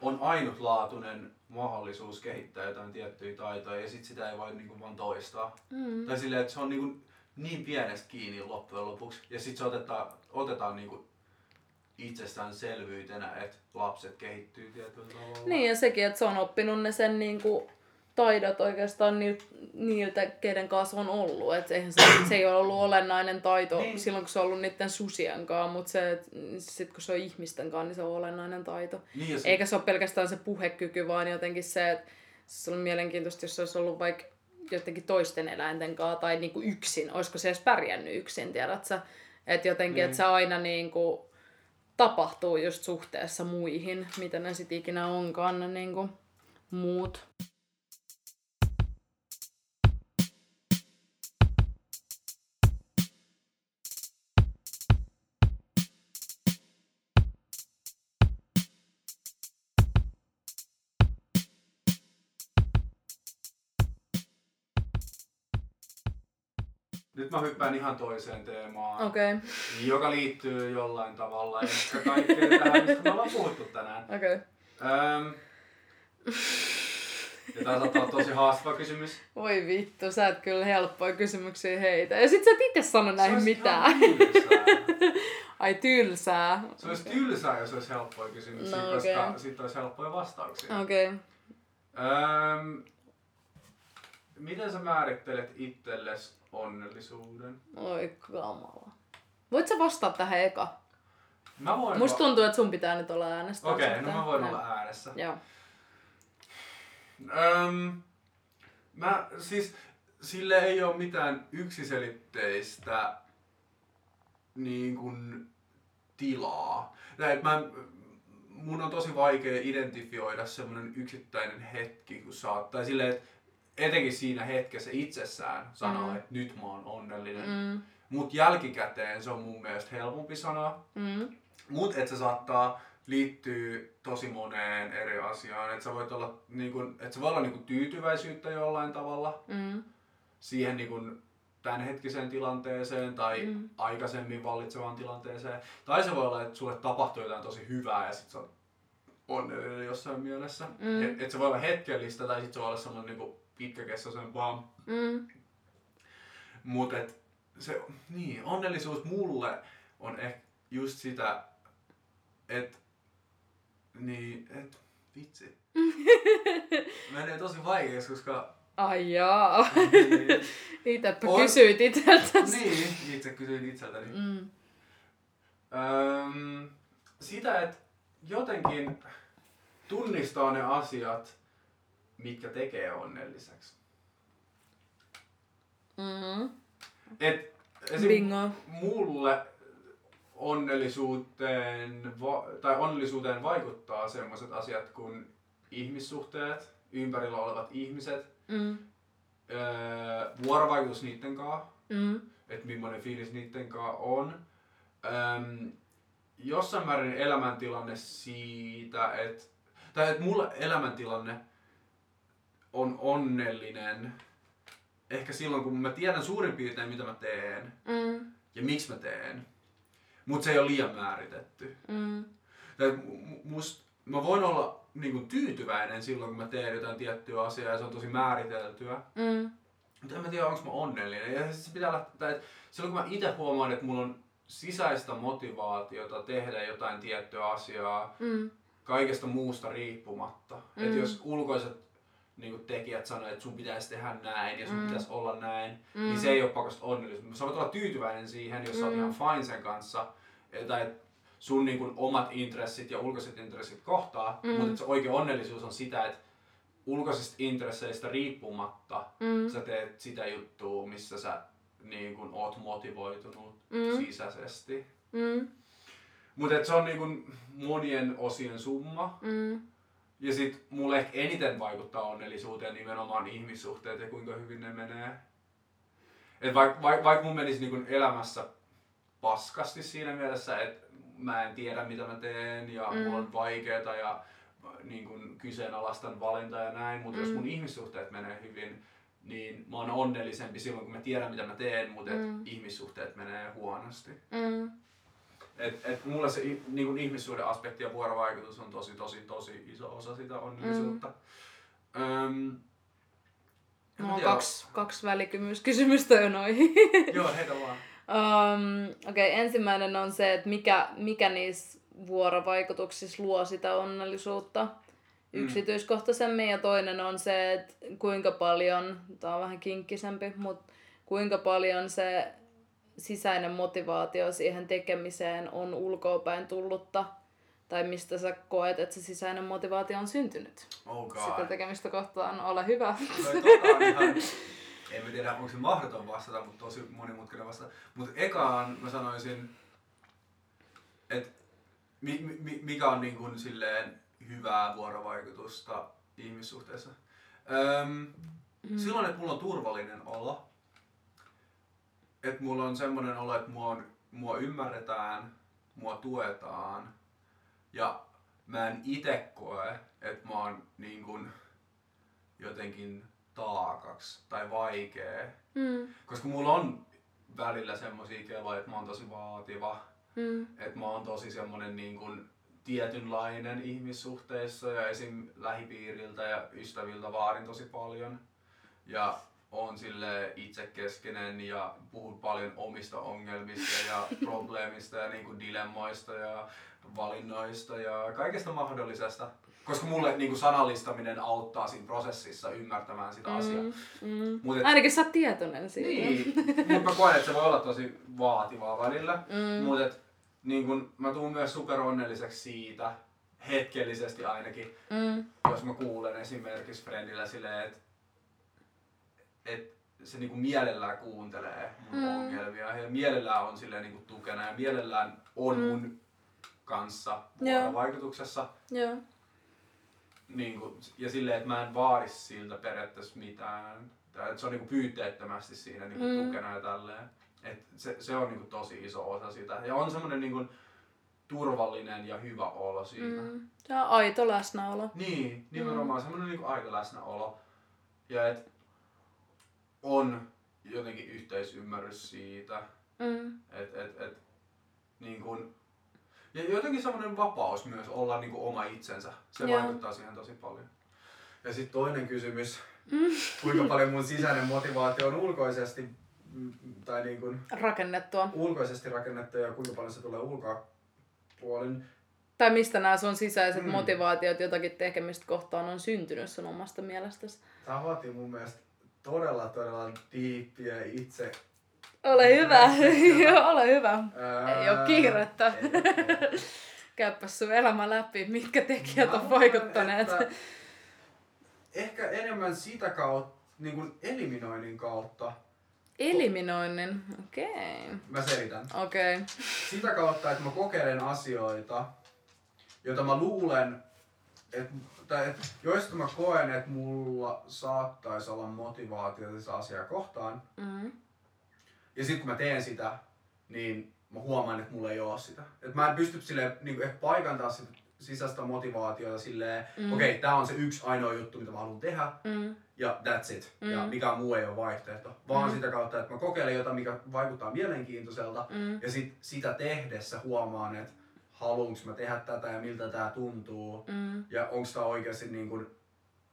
on ainutlaatuinen mahdollisuus kehittää jotain tiettyjä taitoja ja sit sitä ei voi niinku vaan toistaa. Mm. Tai silleen, että se on niinku niin pienestä kiinni loppujen lopuksi ja sit se otetaan, otetaan niinku itsestäänselvyytenä, että lapset kehittyy tietyllä tavalla. Niin ja sekin, että se on oppinut ne sen niin kuin, taidot oikeastaan niiltä, niiltä, keiden kanssa on ollut. Et eihän se, se ei ole ollut olennainen taito Niin. silloin, kun se on ollut niiden susien kanssa, mutta se, et sit kun se on ihmisten kanssa, niin se on olennainen taito. Niin, sit- Eikä se ole pelkästään se puhekyky, vaan jotenkin se, että se on mielenkiintoista, jos se olisi ollut vaikka jotenkin toisten eläinten kanssa tai niinku yksin. Olisiko se edes pärjännyt yksin, tiedät sä? Että jotenkin, Niin. että se aina niinku tapahtuu just suhteessa muihin, mitä ne sitten ikinä onkaan ne niinku muut. Nyt mä hyppään ihan toiseen teemaan, okay. joka liittyy jollain tavalla ehkä kaikkeen tähän, mistä me ollaan puhuttu tänään. Okay. Öm, ja tää saattaa olla tosi haastava kysymys. Voi vittu, sä et kyllä helppoja kysymyksiä heitä. Ja sit sä et itse sano näihin mitään. Ai tylsää. Se olisi tylsää, jos olisi helppoja kysymyksiä, No, koska okei. sitten olisi helppoja vastauksia. Okei. Okay. Öm, miten sä määrittelet itsellesi onnellisuuden? Oi kamala. Voit sä vastata tähän eka? Mä voin Musta va- tuntuu, että sun pitää nyt olla äänestää. Okei, okay, no mä voin Näin. olla äänessä. Joo. Öm, mä siis, sille ei ole mitään yksiselitteistä niin kuin, tilaa. Näin, mä, mun on tosi vaikea identifioida semmoinen yksittäinen hetki, kun tai silleen, että etenkin siinä hetkessä itsessään sanoo, Mm. että nyt mä oon onnellinen. Mm. Mm, Mut jälkikäteen se on mun mielestä helpompi sanoa. mm, Mut että se saattaa liittyy tosi moneen eri asiaan. Että sä voit olla, niin kun, että se voi olla niin kun tyytyväisyyttä jollain tavalla Mm. siihen niin kun tämänhetkiseen tilanteeseen tai Mm. aikaisemmin vallitsevaan tilanteeseen. Tai se voi olla, että sulle tapahtuu jotain tosi hyvää ja sit sä oot onnellinen jossain mielessä. Mm. Et, et se voi olla hetkellistä tai sit se voi olla semmoinen niin pitkäkestoisempaa. Mm. Mutta se, niin, onnellisuus mulle on ehkä just sitä, että niin, et, vitsi. Menee tosi vaikeaksi, koska Ai jaa. niin, Itepä On- kysyit itseltäsi. niin, itse kysyin itseltäni. Mm. Öm, sitä, että jotenkin tunnistaa ne asiat, mitkä tekee onnelliseksi. Mm. Et esim. Bingo. mulle onnellisuuteen, va- tai onnellisuuteen vaikuttaa sellaiset asiat kuin ihmissuhteet, ympärillä olevat ihmiset, Mm. öö, vuorovaikutus niiden kanssa, Mm. että millainen fiilis niiden kanssa on. Öm, jossain määrin elämäntilanne siitä, että tai että mulla elämäntilanne on onnellinen ehkä silloin, kun mä tiedän suurin piirtein, mitä mä teen Mm. ja miksi mä teen. Mutta se ei ole liian määritetty. Mm. Tai must, mä voin olla niin kuin, tyytyväinen silloin, kun mä teen jotain tiettyä asiaa ja se on tosi määriteltyä. Mm. Mutta en mä tiedä, onko mä onnellinen. Ja se pitää lähteä, että silloin kun mä itse huomaan, että mulla on sisäistä motivaatiota tehdä jotain tiettyä asiaa Mm. kaikesta muusta riippumatta. Mm. Että jos ulkoiset niin kuin tekijät sanoo, että sun pitäisi tehdä näin ja sun Mm. pitäisi olla näin, Mm. mm. niin se ei ole pakosta onnellisuus. Sä voit olla tyytyväinen siihen, jos mm. sä oot Mm. ihan fine sen kanssa, tai että sun niin kuin, omat intressit ja ulkoiset intressit kohtaa, mm. mutta se oikea onnellisuus on sitä, että ulkoisista intresseistä riippumatta Mm. sä teet sitä juttua, missä sä niin kuin, oot motivoitunut Mm. sisäisesti. Mm. Mutta se on niin kuin, monien osien summa. Mm. Ja sit mulle ehkä eniten vaikuttaa onnellisuuteen nimenomaan ihmissuhteet ja kuinka hyvin ne menee. Et vaik, vaik, vaikka mun menisi niin elämässä paskasti siinä mielessä, että mä en tiedä mitä mä teen ja Mm. mulla on vaikeeta ja niin kuin kyseenalaistan valinta ja näin, mutta mm. jos mun ihmissuhteet menee hyvin, niin mä oon onnellisempi silloin kun mä tiedän mitä mä teen, mutta Mm. et ihmissuhteet menee huonosti. Mm. Et, et mulla se i- niin kuin ihmissuhde aspekti ja vuorovaikutus on tosi tosi tosi iso osa sitä onnellisuutta. Mm. Öm, Mulla on kaksi, kaksi välikymyskysymystä jo noihin. Joo, heitä vaan. Um, Okei, okay, ensimmäinen on se, että mikä, mikä niissä vuorovaikutuksissa luo sitä onnellisuutta Mm. yksityiskohtaisemmin. Ja toinen on se, että kuinka paljon, tämä on vähän kinkkisempi, mutta kuinka paljon se sisäinen motivaatio siihen tekemiseen on ulkoapäin tullutta. Tai mistä sä koet, että se sisäinen motivaatio on syntynyt. Oh Sitä tekemistä kohtaan, ole hyvä. Toi tota on ihan, en mä tiedä onko se mahdoton vastata, mutta tosi monimutkainen vastata. Mutta ekaan mä sanoisin, että mi, mi, mikä on niin kuin silleen hyvää vuorovaikutusta ihmissuhteessa. Öm, Mm. Silloin, että mulla on turvallinen olo. Että mulla on semmoinen olo, että mua, on, mua ymmärretään, mua tuetaan. Ja mä en itse koe, että mä oon niin kuin jotenkin taakaksi tai vaikea. Mm. Koska mulla on välillä semmosia keloja, että mä oon tosi vaativa. Mm. Että mä oon tosi semmonen niin kuin tietynlainen ihmissuhteissa ja esim. lähipiiriltä ja ystäviltä vaadin tosi paljon. Ja on sille itsekeskeinen ja puhun paljon omista ongelmista ja probleemista ja niin kuin dilemmoista ja valinnoista ja kaikesta mahdollisesta. Koska mulle niin kuin sanallistaminen auttaa siinä prosessissa ymmärtämään sitä asiaa. Mm. Mm. Mut et- Ainakin sä oot tietoinen siitä. Niin, mutta mä koen, että se voi olla tosi vaativaa välillä. Mm. Mutta niin kun, mä tuun myös superonnelliseksi siitä, hetkellisesti ainakin, Mm. jos mä kuulen esimerkiksi friendillä silleen, että et se niinku mielellään kuuntelee mun Mm. ongelmia ja mielellään on silleen niinku tukena ja mielellään on Mm. mun kanssa vuorovaikutuksessa. Joo. Niin kuin, ja silleen, että mä en vaadi siltä periaatteessa mitään. Tai että se on niin kuin pyyteettömästi siinä niin kuin Mm. tukena ja tälleen. Et se, se on niin kuin tosi iso osa sitä. Ja on semmoinen niin kuin, turvallinen ja hyvä olo siinä. Mm. On aito läsnäolo. Niin, nimenomaan mm. semmoinen niin aito läsnäolo. Ja et on jotenkin yhteisymmärrys siitä, Mm. että et, et, niin kun, ja jotenkin semmoinen vapaus myös olla niin kuin oma itsensä. Se Joo. vaikuttaa siihen tosi paljon. Ja sitten toinen kysymys, Mm. kuinka paljon mun sisäinen motivaatio on ulkoisesti mm, tai niin kuin Rakennettua. ulkoisesti rakennettu ja kuinka paljon se tulee ulkopuolin. Tai mistä nämä sun sisäiset Mm. motivaatiot jotakin tekemistä kohtaan on syntynyt sun omasta mielestäsi? Tämä vaatii mun mielestä todella todella diippiä itse. Ole hyvä. Joo, ole hyvä. Ää, Ei oo kiirettä. ei, ei. Käypäs sun elämä läpi, mitkä tekijät on vaikuttaneet. että Ehkä enemmän sitä kautta, niin kuin eliminoinnin kautta. Eliminoinnin. Okei. Okay. Mä selitän. Okei. Okay. Sitä kautta, että mä kokeilen asioita, joita mä luulen, että, tai että joista mä koen, että mulla saattaisi olla motivaatiota sitä asiaa kohtaan. Mm. Ja sitten kun mä teen sitä, niin mä huomaan, että mulla ei ole sitä. Että mä en pysty silleen, niin kuin ehkä paikantaa sitä sisäistä motivaatiota silleen, Mm. okei, okay, tää on se yksi ainoa juttu, mitä mä haluan tehdä, Mm. ja that's it. Mm. Ja Mm. mikään muu ei ole vaihtoehto. Vaan Mm. sitä kautta, että mä kokeilen jotain, mikä vaikuttaa mielenkiintoiselta, Mm. ja sit sitä tehdessä huomaan, että haluanko mä tehdä tätä ja miltä tää tuntuu, Mm. ja onko tää oikeasti niin kuin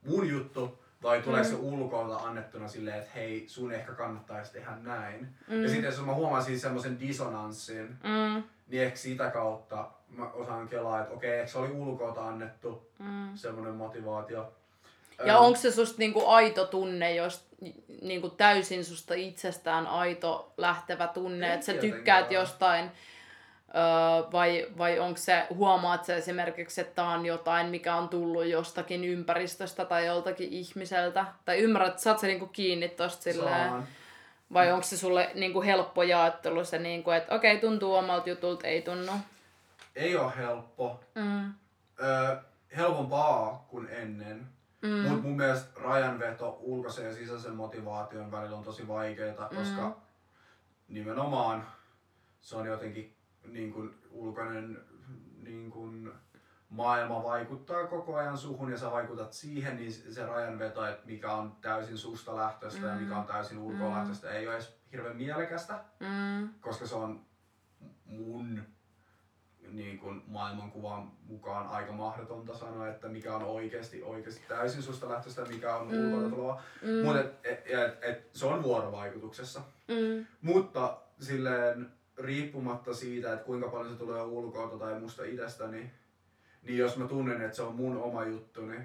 mun juttu, vai tuleeko Mm. se ulkoilta annettuna silleen, että hei, sun ehkä kannattaisi tehdä näin. Mm. Ja sitten jos mä huomaan siis semmoisen disonanssin, Mm. niin ehkä sitä kautta mä osaan kelaa, että okei, ehkä se oli ulkoilta annettu Mm. semmoinen motivaatio. Ja onko se susta niinku aito tunne, jos niinku täysin susta itsestään aito lähtevä tunne, että sä tykkäät jostain, öö, vai, vai onko se, huomaat sä esimerkiksi, että tää on jotain, mikä on tullut jostakin ympäristöstä tai joltakin ihmiseltä, tai ymmärrät, saat sä niinku kiinni tosta silleen, saan. vai onko se sulle niinku helppo jaottelu se, niinku, että okei, tuntuu omalta jutulta, ei tunnu? Ei ole helppo. Mm. Öö, helpompaa kuin ennen. Mm. Mm. Mutta mun mielestä rajanveto ulkoisen ja sisäisen motivaation välillä on tosi vaikeaa, koska Mm. nimenomaan se on jotenkin niin kuin ulkoinen niin kuin maailma vaikuttaa koko ajan suhun ja sä vaikutat siihen, niin se rajanveto, että mikä on täysin susta lähtöistä mm. ja Mm. mikä on täysin ulkoa Mm. lähtöistä, ei ole edes hirveän mielekästä, Mm. koska se on mun niin kuin maailmankuvan mukaan aika mahdotonta sanoa, että mikä on oikeasti, oikeasti täysin susta lähtöistä ja mikä on Mm. mm. ulkoa tuleva. Mm. Mutta et, et, et, et, se on vuorovaikutuksessa. Mm. Mutta silleen riippumatta siitä, että kuinka paljon se tulee ulkoa tai musta itsestäni, niin jos mä tunnen, että se on mun oma juttuni,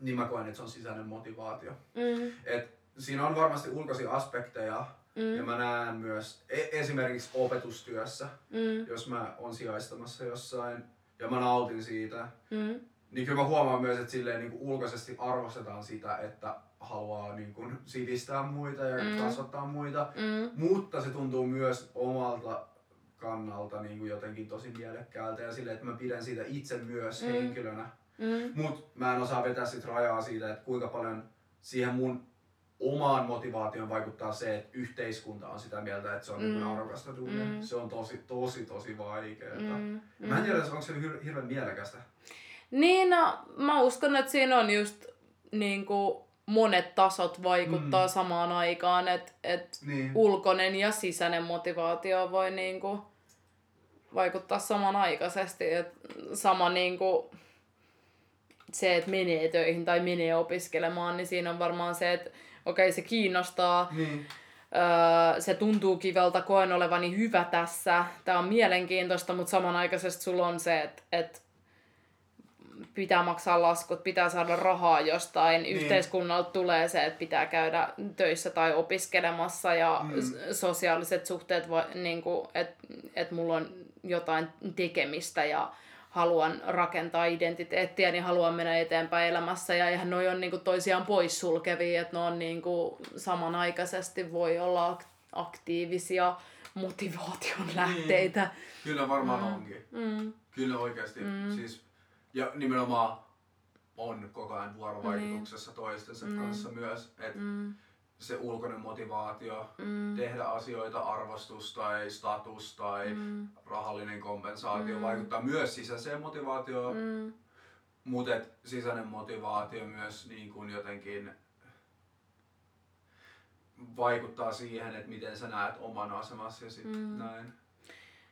niin mä koen, että se on sisäinen motivaatio. Mm. Et siinä on varmasti ulkoisia aspekteja, ja Mm. mä näen myös e- esimerkiksi opetustyössä, Mm. jos mä oon sijaistamassa jossain ja mä nautin siitä, Mm. niin kyllä mä huomaan myös, että silleen niin kuin ulkoisesti arvostetaan sitä, että haluaa niin kuin sivistää muita ja Mm. mm. kasvattaa muita. Mm. Mutta se tuntuu myös omalta kannalta niin kuin jotenkin tosi mielekkäältä ja silleen, että mä pidän siitä itse myös Mm. mm. henkilönä. Mm. Mut mä en osaa vetää sit rajaa siitä, että kuinka paljon siihen mun omaan motivaatioon vaikuttaa se, että yhteiskunta on sitä mieltä, että se on Mm. mm. arvokasta tunne. Mm. Se on tosi, tosi, tosi vaikeaa. Mm. Mä en tiedä, onko se hir- hirveän mielekästä. Niin, no, mä uskon, että siinä on just niin kuin monet tasot vaikuttaa mm. Samaan aikaan, että et Niin. ulkoinen ja sisäinen motivaatio voi niin kuin vaikuttaa samanaikaisesti. Et sama niin kuin se, että menee töihin tai menee opiskelemaan, niin siinä on varmaan se, että okei, se kiinnostaa, Niin. öö, se tuntuu kiveltä, koen olevani hyvä tässä, tämä on mielenkiintoista, mutta samanaikaisesti sulla on se, että, että pitää maksaa laskut, pitää saada rahaa jostain, niin. yhteiskunnalta tulee se, että pitää käydä töissä tai opiskelemassa ja Mm. sosiaaliset suhteet, niin että et mulla on jotain tekemistä ja haluan rakentaa identiteettiä, niin haluan mennä eteenpäin elämässä ja eihän noi on niinku toisiaan poissulkevia, että ne on niinku samanaikaisesti voi olla ak- aktiivisia motivaation lähteitä. Kyllä varmaan Mm. onkin. Mm. Kyllä oikeasti. Mm. Siis, ja nimenomaan on koko ajan vuorovaikutuksessa toistensa Mm. kanssa myös. Et Mm. se ulkoinen motivaatio, Mm. tehdä asioita, arvostus tai status tai Mm. rahallinen kompensaatio Mm. vaikuttaa myös sisäiseen motivaatioon, Mm. mutta sisäinen motivaatio myös niin kuin jotenkin vaikuttaa siihen, että miten sä näet oman asemasi ja sit Mm. näin.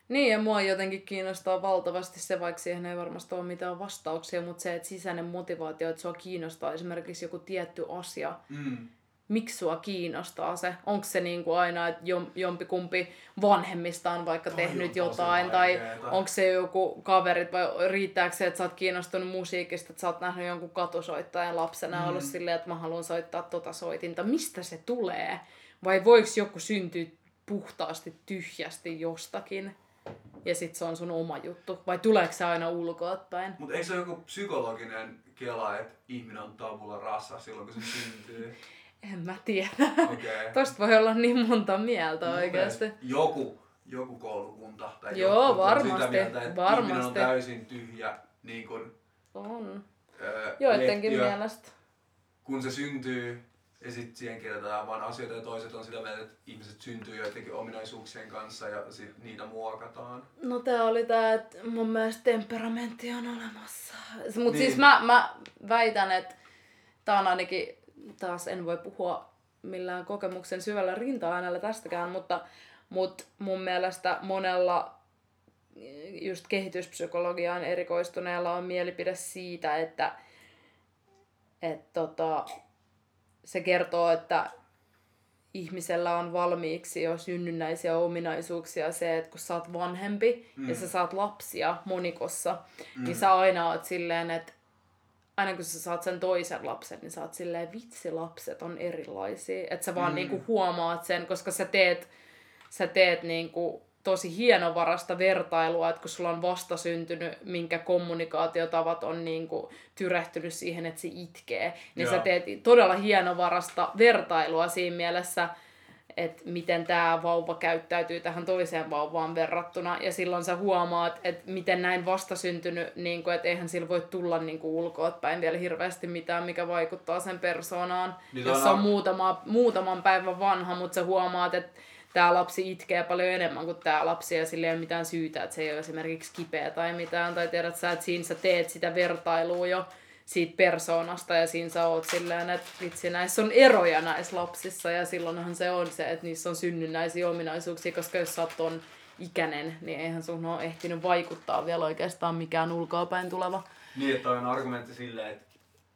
Niin, ja mua jotenkin kiinnostaa valtavasti se, vaikka siihen ei varmasti ole mitään vastauksia, mutta se, että sisäinen motivaatio, että sua kiinnostaa esimerkiksi joku tietty asia, Mm. miksi sua kiinnostaa se? Onko se niin kuin aina, että jom, jompikumpi vanhemmista on vaikka Toi tehnyt jotain, tai onko se joku kaverit, vai riittääkö se, että sä oot kiinnostunut musiikista, että sä oot nähnyt jonkun katusoittajan lapsena Mm. ollut silleen, että mä haluan soittaa tota soitinta. Mistä se tulee? Vai voiko joku syntyä puhtaasti tyhjästi jostakin? Ja sit se on sun oma juttu. Vai tuleeko se aina ulkoapäin? Mutta eikö se ole joku psykologinen kela, että ihminen on tabula rasa silloin, kun se syntyy? En mä tiedä. Okay. Tosta voi olla niin monta mieltä oikeasti. Joku, joku koulukunta tai Joo, jotkut on varmasti, sitä mieltä, että varmasti. ihminen on täysin tyhjä niin kuin, On. öö, Joidenkin lehtiö, mielestä. kun se syntyy ja sitten siihen kirjoitetaan vaan asioita ja toiset on sitä mieltä, että ihmiset syntyy joidenkin ominaisuuksien kanssa ja sit niitä muokataan. No tää oli tää, että mun mielestä temperamentti on olemassa. Mut Niin. siis mä, mä väitän, että tää on ainakin, taas en voi puhua millään kokemuksen syvällä rinta-aineella tästäkään, mutta, mut mun mielestä monella just kehityspsykologiaan erikoistuneella on mielipide siitä, että et tota, se kertoo, että ihmisellä on valmiiksi jo synnynnäisiä ominaisuuksia se, että kun sä oot vanhempi mm. ja sä saat lapsia monikossa, mm. niin sä aina oot silleen, että aina kun sä saat sen toisen lapsen, niin sä oot silleen, vitsi lapset on erilaisia. Että sä vaan mm. niinku huomaat sen, koska sä teet, sä teet niinku tosi hienovarasta vertailua, että kun sulla on vastasyntynyt, minkä kommunikaatiotavat on niinku tyrehtynyt siihen, että se itkee, niin Joo. sä teet todella hienovarasta vertailua siinä mielessä, että miten tämä vauva käyttäytyy tähän toiseen vauvaan verrattuna. Ja silloin sä huomaat, että miten näin vastasyntynyt, niin kuin, että eihän sillä voi tulla niin kuin ulkoapäin vielä hirveästi mitään, mikä vaikuttaa sen persoonaan. Niin jos on muutama, muutaman päivän vanha, mutta sä huomaat, että tämä lapsi itkee paljon enemmän kuin tämä lapsi ja sillä ei ole mitään syytä, että se ei ole esimerkiksi kipeä tai mitään. Tai tiedät sä, että siinä sä teet sitä vertailua jo siitä persoonasta ja siinä sä oot silleen, että vitsi näissä on eroja näissä lapsissa ja silloinhan se on se, että niissä on synnynnäisiä ominaisuuksia, koska jos sä oot ikäinen, niin eihän sun ole ehtinyt vaikuttaa vielä oikeastaan mikään ulkoapäin tuleva. Niin, että on argumentti sille, että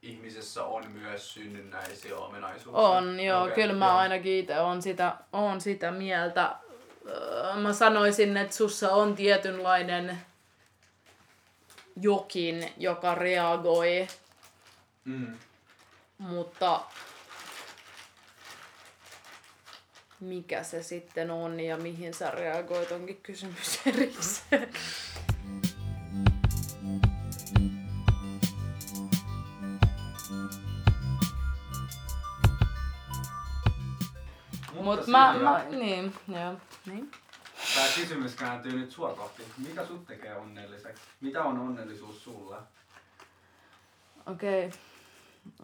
ihmisessä on myös synnynnäisiä ominaisuuksia. On, joo, Okei, kyllä mä joo. ainakin itse on sitä, on sitä mieltä. Öö, Mä sanoisin, että sussa on tietynlainen jokin, joka reagoi, Mm. mutta mikä se sitten on ja mihin sä reagoit onkin kysymys erikseen. Mut mä, mä, niin, joo, niin. Tää kysymys kääntyy nyt sua kohti. Mikä sut tekee onnelliseksi? Mitä on onnellisuus sulle? Okei.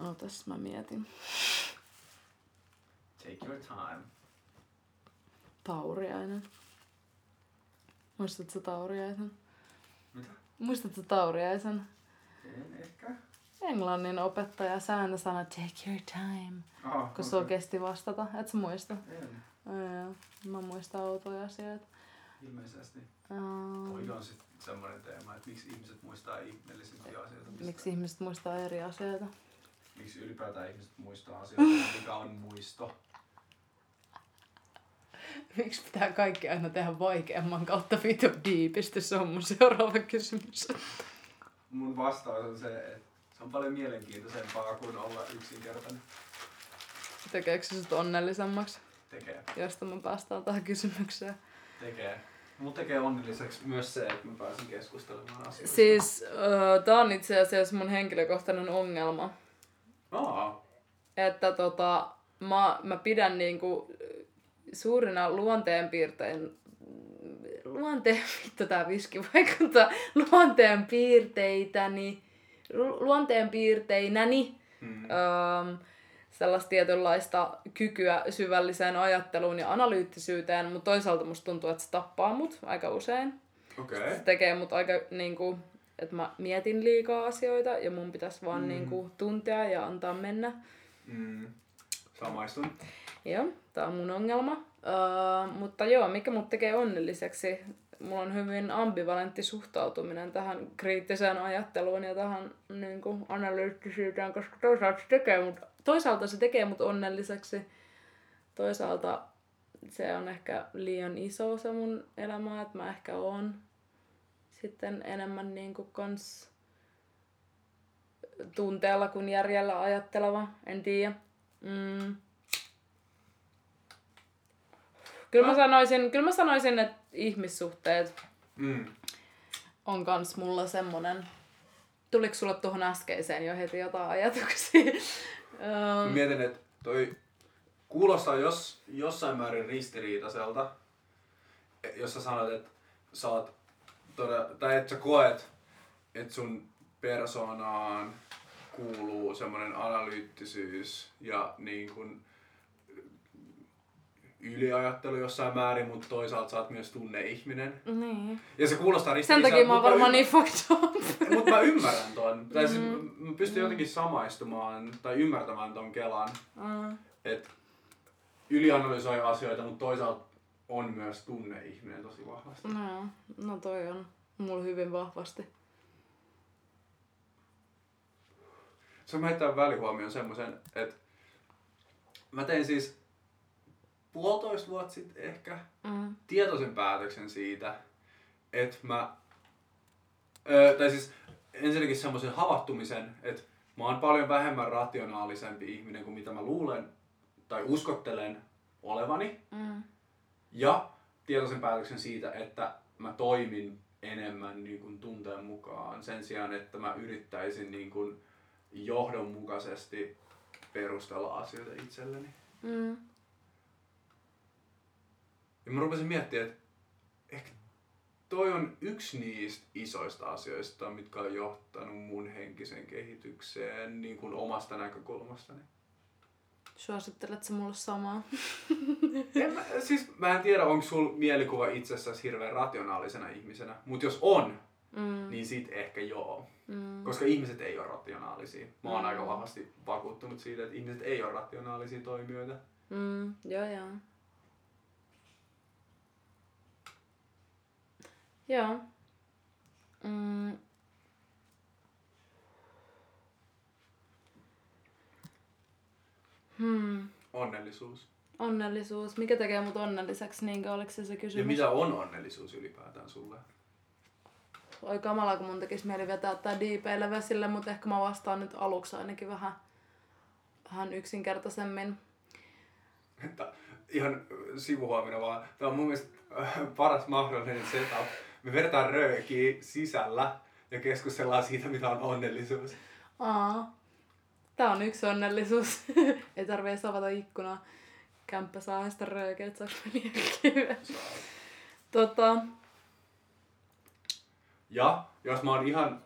Ootas, mä mietin. Take your time. Tauriainen. Muistatko Tauriaisen? Mitä? Muistatko Tauriaisen? En ehkä. Englannin opettaja sääntö sanoi take your time, Aha, kun okay. kesti vastata. Et sä muista? En, joo. Mä muistan outoja asioita. ilmeisesti. Uh, Toi on sit semmoinen teema, että miksi ihmiset muistaa ihmeellisimpiä asioita. Mistä, miksi ihmiset muistaa eri asioita? miksi ylipäätään ihmiset muistaa asioita, mikä on muisto. Miksi pitää kaikki aina tehdä vaikeamman kautta vitu diipisti? Se on mun seuraava kysymys. Mun vastaus on se, että se on paljon mielenkiintoisempaa kuin olla yksinkertainen. Tekeekö se sut onnellisemmaksi, Tekee. josta me päästään tähän kysymykseen? Tekee. Mut tekee onnelliseksi myös se, että mä pääsen keskustelemaan asioista. Siis äh, tää on itse asiassa mun henkilökohtainen ongelma. Aa, Että tota, mä, mä pidän niinku suurina luonteenpiirtein luonteen, vittu tää viski vaikuttaa, luonteen piirteitäni, lu- luonteen piirteinäni hmm. öö, sellaista tietynlaista kykyä syvälliseen ajatteluun ja analyyttisyyteen, mutta toisaalta musta tuntuu, että se tappaa mut aika usein. Okay. Se tekee mut aika niinku, että mä mietin liikaa asioita ja mun pitäisi vaan Mm. mm. niinku tuntea ja antaa mennä. Mm. Samaistun. Joo, tää on mun ongelma. Uh, mutta joo, mikä mut tekee onnelliseksi? Mulla on hyvin ambivalentti suhtautuminen tähän kriittiseen ajatteluun ja tähän niin kuin, analyyttisyyteen, koska toisaalta se, tekee mut, toisaalta se tekee mut onnelliseksi. Toisaalta se on ehkä liian iso se mun elämä, että mä ehkä oon sitten enemmän niin kuin kans tunteella kuin järjellä ajatteleva, en tiedä. Mm. Kyllä mä sanoisin, kyllä mä sanoisin, että ihmissuhteet Mm. on kans mulla semmonen... Tuliko sulle tuohon äskeiseen jo heti jotain ajatuksia? Öm, Mietin, että toi kuulostaa jos, jossain määrin ristiriitaiselta, jos sä sanot, että sä oot todella, tai että sä koet, että sun persoonaan kuuluu semmoinen analyyttisyys ja niin kun yliajattelu jossain määrin, mutta toisaalta sä oot myös tunneihminen. niin. Ja se kuulostaa Sen ristiriitaiselta. takia mä oon varmaan niin fucked up. Mutta mä ymmärrän ton. Tai siis Mm. mä pystyn jotenkin samaistumaan tai ymmärtämään ton Kelan, Mm. että ylianalysoi asioita, mutta toisaalta on myös tunneihminen tosi vahvasti. No, no toi on mulla hyvin vahvasti. Se on heittää välihuomioon semmoisen, että mä tein siis puolitoista vuotta sitten ehkä Mm. tietoisen päätöksen siitä, että mä, öö, tai siis ensinnäkin semmoisen havahtumisen, että mä oon paljon vähemmän rationaalisempi ihminen kuin mitä mä luulen tai uskottelen olevani. Mm. Ja tietoisen päätöksen siitä, että mä toimin enemmän niin kuin tunteen mukaan sen sijaan, että mä yrittäisin niin kuin johdonmukaisesti perustella asioita itselleni. Mm. Ja mä rupesin miettimään, että ehkä toi on yksi niistä isoista asioista, mitkä on johtanut mun henkisen kehitykseen niin kuin omasta näkökulmastani. Suosittelet sä mulle samaa? En mä, siis mä en tiedä, onko sul mielikuva itsessäsi hirveän rationaalisena ihmisenä, mutta jos on, Mm. niin sit ehkä joo. Mm. Koska ihmiset ei ole rationaalisia. Mä oon Mm. aika vahvasti vakuuttunut siitä, että ihmiset ei ole rationaalisia toimijoita. Mm. Joo, joo. Joo. Mm. Hmm. Onnellisuus. Onnellisuus. Mikä tekee mut onnelliseksi, niinkö oliko se se kysymys? Ja mitä on onnellisuus ylipäätään sulle? Oi kamala, kun mun tekis mieli vetää tää diipeille vesille, mutta ehkä mä vastaan nyt aluksi ainakin vähän, vähän yksinkertaisemmin. Että ihan sivuhuomina vaan. Tämä on mun mielestä äh, paras mahdollinen setup. Me vedetään röökiä sisällä ja keskustellaan siitä, mitä on onnellisuus. Aa. Tää on yksi onnellisuus. Ei tarvii avata ikkunaa. Kämppä saa sitä röökeä, että saaks mä liekkiä. Tota, Ja jos mä oon ihan,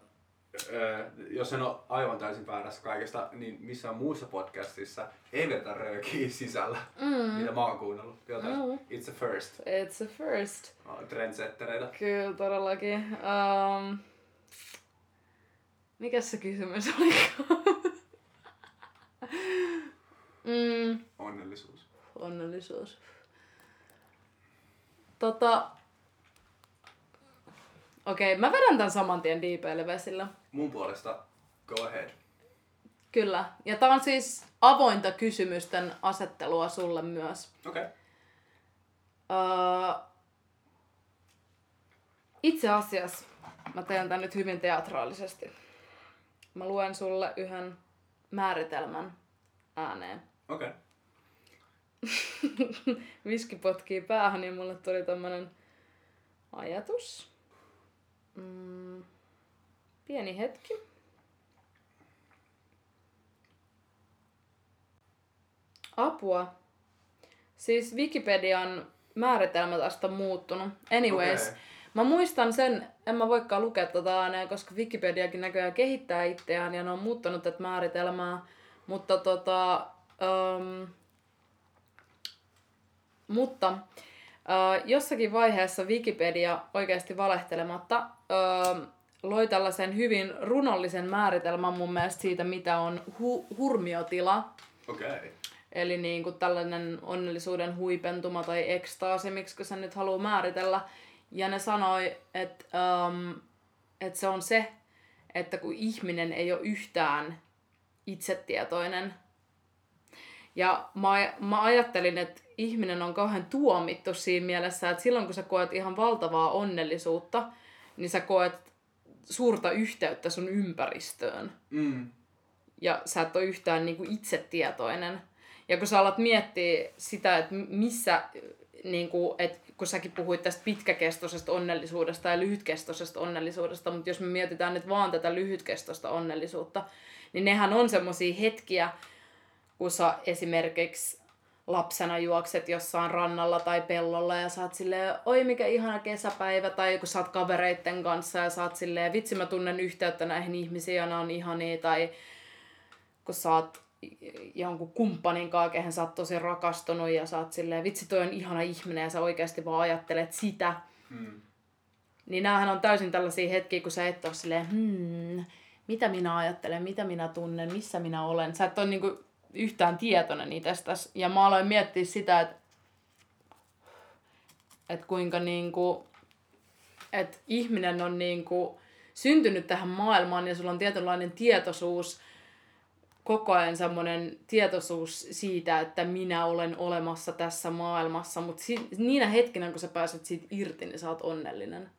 äh, jos en ole aivan täysin väärässä kaikesta, niin missään muussa podcastissa ei vedetä röökiä sisällä, mm, mitä mä oon kuunnellut. Joten Mm. it's a first. it's a first. Mä Trendsettereitä. Kyllä, todellakin. Um, mikä se kysymys oli? mm, Onnellisuus. onnellisuus. Tota... Okei, mä vedän tän saman tien diipeille vesillä. Mun puolesta go ahead. Kyllä. Ja tää on siis avointa kysymysten asettelua sulle myös. Okei. Okay. Öö, itse asiassa mä teen tän nyt hyvin teatraalisesti. Mä luen sulle yhden määritelmän ääneen. Okei. Okay. Viski potkii päähän, niin mulle tuli tämmönen ajatus. Mm, pieni hetki. Apua. Siis Wikipedian määritelmä tästä on muuttunut. Anyways, Okei. mä muistan sen, en mä voikaan lukea tätä ääneen, koska Wikipediakin näköjään kehittää itseään ja ne on muuttanut tätä määritelmää. Mutta tota, Um, mutta uh, jossakin vaiheessa Wikipedia oikeasti valehtelematta uh, loi tällaisen hyvin runollisen määritelmän mun mielestä siitä, mitä on hu- hurmiotila. Okei. Okay. Eli niin kuin tällainen onnellisuuden huipentuma tai ekstaasi, miksi se nyt haluaa määritellä. Ja ne sanoi, että, um, että se on se, että kun ihminen ei ole yhtään itsetietoinen. Ja mä, mä ajattelin, että ihminen on kauhean tuomittu siinä mielessä, että silloin kun sä koet ihan valtavaa onnellisuutta, niin sä koet suurta yhteyttä sun ympäristöön. Mm. Ja sä et ole yhtään niin kuin itsetietoinen. Ja kun sä alat miettiä sitä, että missä, niin kuin, että kun säkin puhuit tästä pitkäkestoisesta onnellisuudesta ja lyhytkestoisesta onnellisuudesta, mutta jos me mietitään nyt vaan tätä lyhytkestoista onnellisuutta, niin nehän on semmoisia hetkiä, kun sä esimerkiksi lapsena juokset jossain rannalla tai pellolla ja saat silleen, oi mikä ihana kesäpäivä, tai kun sä oot kavereitten kanssa ja saat silleen, vitsi mä tunnen yhteyttä näihin ihmisiin ja ne on ihania, tai kun sä oot jonkun kumppanin kanssa, kehen sä oot tosi rakastunut ja sä oot silleen, vitsi toi on ihana ihminen ja sä oikeasti vaan ajattelet sitä. Mm. Niin näähän on täysin tällaisia hetkiä, kun sä et ole silleen, hmm, mitä minä ajattelen, mitä minä tunnen, missä minä olen. Sä et ole niinku yhtään tietoinen itsestäsi. Ja mä aloin miettiä sitä, että, että kuinka niinku, että ihminen on niinku syntynyt tähän maailmaan ja sulla on tietynlainen tietoisuus, koko ajan semmoinen tietoisuus siitä, että minä olen olemassa tässä maailmassa, mutta si- niinä hetkinä, kun sä pääset siitä irti, niin sä oot onnellinen.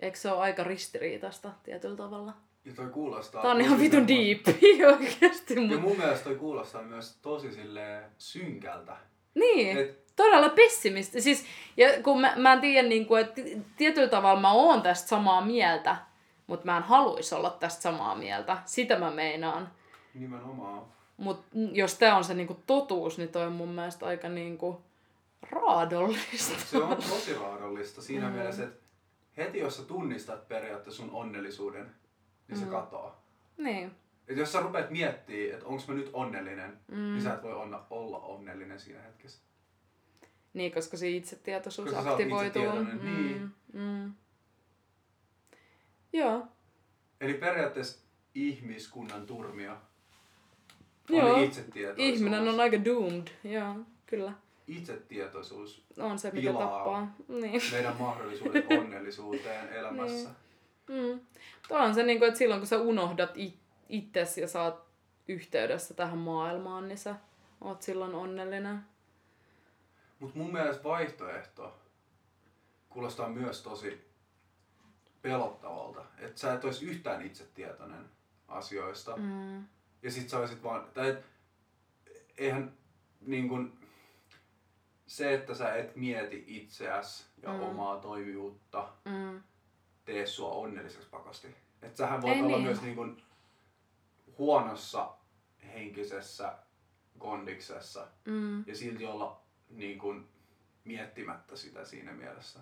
Eikö se ole aika ristiriitasta tietyllä tavalla? Ja toi kuulostaa... Tää on ihan vitun diippi oikeesti, Ja mun mielestä toi kuulostaa myös tosi silleen synkältä. Niin, Et, todella pessimistä. Siis, ja kun mä, mä en tiedä, niin kuin, että tietyllä tavalla mä oon tästä samaa mieltä, mutta mä en haluaisi olla tästä samaa mieltä. Sitä mä meinaan. nimenomaan. Mutta jos tämä on se niinku totuus, niin toi on mun mielestä aika niinku raadollista. Se on tosi raadollista siinä Mm. mielessä, että heti jos sä tunnistat periaatteessa sun onnellisuuden, niin se Mm. katoaa. Niin. Et jos sä rupeat miettimään, että onko mä nyt onnellinen, Mm. niin sä et voi onna, olla onnellinen siinä hetkessä. Niin, koska se itsetietoisuus Koska aktivoituu. itsetietoinen, niin. mm. Joo. Eli periaatteessa ihmiskunnan turmio Joo. on itsetietoisuus. Ihminen on aika doomed. Joo, kyllä. Itsetietoisuus On se, mikä tappaa. Niin. meidän mahdollisuudet onnellisuuteen elämässä. Mm. Tuo on se, niin kuin, että silloin kun sä unohdat it- itsesi ja saat yhteydessä tähän maailmaan, niin sä oot silloin onnellinen. Mutta mun mielestä vaihtoehto kuulostaa myös tosi pelottavalta. Että sä et olisi yhtään itsetietoinen asioista. Mm. Ja sit sä olisit vaan, tai et, eihän niin kun, se, että sä et mieti itseäsi ja Mm. omaa toimijuutta, Mm. Tee sua onnelliseksi pakosti. Että sähän voit Ei olla niin. myös niin kun, huonossa henkisessä kondiksessa Mm. ja silti olla niin kun, miettimättä sitä siinä mielessä.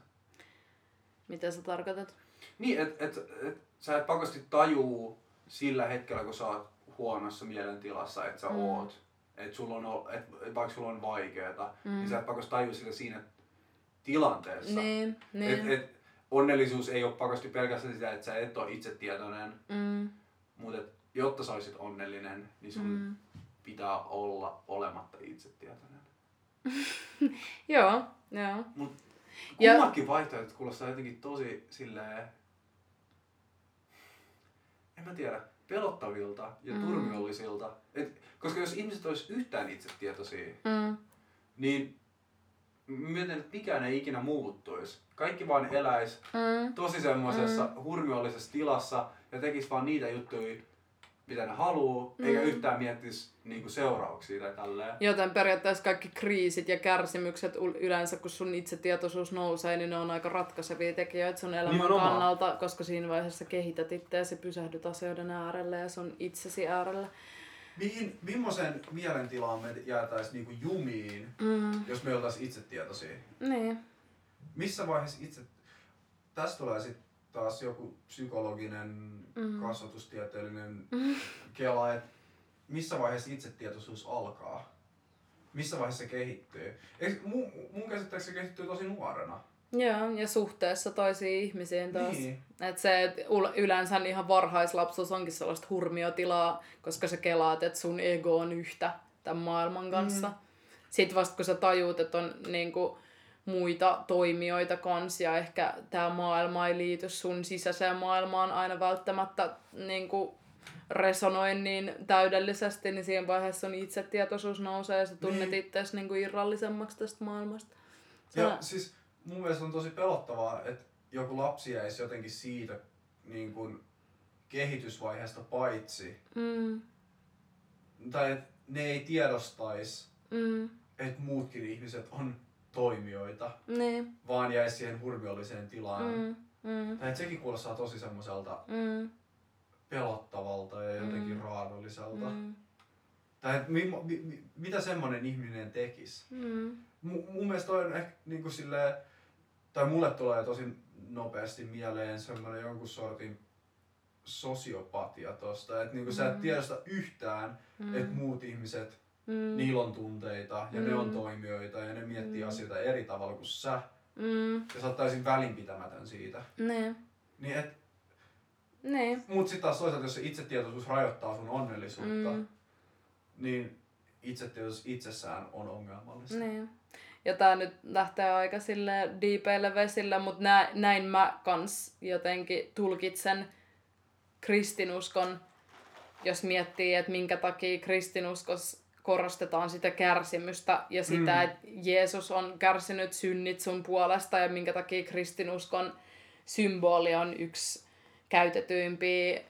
Mitä sä tarkoitat? Niin, että et, et, sä et pakosti tajuu sillä hetkellä, kun sä oot huonossa mielentilassa, että sä Mm. oot. Että sulla on, et, et vaikka sulla on vaikeeta, Mm. mm. niin sä et pakosti tajuu sitä siinä tilanteessa. Niin, niin. Et, et, onnellisuus ei ole pakosti pelkästään sitä, että sä et ole itsetietoinen, Mm. mutta jotta sä olisit onnellinen, niin sun mm. Pitää olla olematta itsetietoinen. Joo, joo. Ja- Kummatkin vaihtoehdot kuulostaa jotenkin tosi silleen, en mä tiedä, pelottavilta ja Mm. mm. turmiollisilta. Et, koska jos ihmiset olisi yhtään itsetietoisia, Mm. niin että mikään ei ikinä muuttuisi. Kaikki vaan eläis Mm. tosi semmoisessa mm. hurmiollisessa tilassa ja tekis vaan niitä juttuja, mitä ne haluu, mm. eikä yhtään miettisi niinku seurauksia tai tälleen. Joten periaatteessa kaikki kriisit ja kärsimykset yleensä, kun sun itsetietoisuus nousee, niin ne on aika ratkaisevia tekijöitä sun elämän Nimenomaan. kannalta, koska siinä vaiheessa kehität itseäsi, pysähdyt asioiden äärelle ja sun itsesi äärelle. Mihin, millaisen mielentilaan me jäätäis niinku jumiin, Mm. jos me oltais itsetietoisia? Niin. Missä vaiheessa itse... Tästä tulee sitten taas joku psykologinen, Mm. kasvatustieteellinen kela, että missä vaiheessa itsetietoisuus alkaa? Missä vaiheessa se kehittyy? Eikö, mun, mun käsittääkseni se kehittyy tosi nuorena. Joo, ja suhteessa toisiin ihmisiin taas. Niin. Et se et yleensä ihan varhaislapsuus onkin sellaista hurmiotilaa, koska sä kelaat, että sun ego on yhtä tämän maailman kanssa. Mm. Sitten vasta kun sä tajuut, että on niinku, muita toimijoita kanssa ja ehkä tämä maailma ei liity sun sisäiseen maailmaan aina välttämättä niinku, resonoi niin täydellisesti, niin siinä vaiheessa sun itsetietoisuus nousee ja sä tunnet niin. itseäsi niinku irrallisemmaksi tästä maailmasta. Sä... Ja siis mun mielestä on tosi pelottavaa, että joku lapsi jäisi jotenkin siitä niin kuin, kehitysvaiheesta paitsi. Mm. Tai että ne ei tiedostaisi, Mm. että muutkin ihmiset on toimijoita, Niin. vaan jäisi siihen hurmiolliseen tilaan. Mm. Mm. Tai että sekin kuulostaa tosi semmoiselta Mm. pelottavalta ja jotenkin Mm. raadolliselta. Mm. Tai että mi, mi, mi, mitä semmoinen ihminen tekisi. Mm. M- mun mielestä toi on ehkä niinku silleen, tai mulle tulee tosi nopeasti mieleen semmoinen jonkun sortin sosiopatia tosta, että niinku sä et Mm. tiedosta yhtään, Mm. että muut ihmiset, Mm. niillä on tunteita ja ne on Mm. toimijoita ja ne miettii Mm. asioita eri tavalla kuin sä. Mm. Ja sä oot täysin välinpitämätön siitä. Niin. Niin et, Niin. mut sit taas toisaalta, jos se itsetietoisuus rajoittaa sun onnellisuutta, Mm. niin itsetietoisuus itsessään on ongelmallista. Niin. Ja tää nyt lähtee aika sille diipeille vesille, mutta nä, näin mä kans jotenkin tulkitsen kristinuskon, jos miettii, että minkä takia kristinuskos korostetaan sitä kärsimystä ja sitä, Mm. että Jeesus on kärsinyt synnit sun puolesta ja minkä takia kristinuskon symboli on yksi käytetyimpiä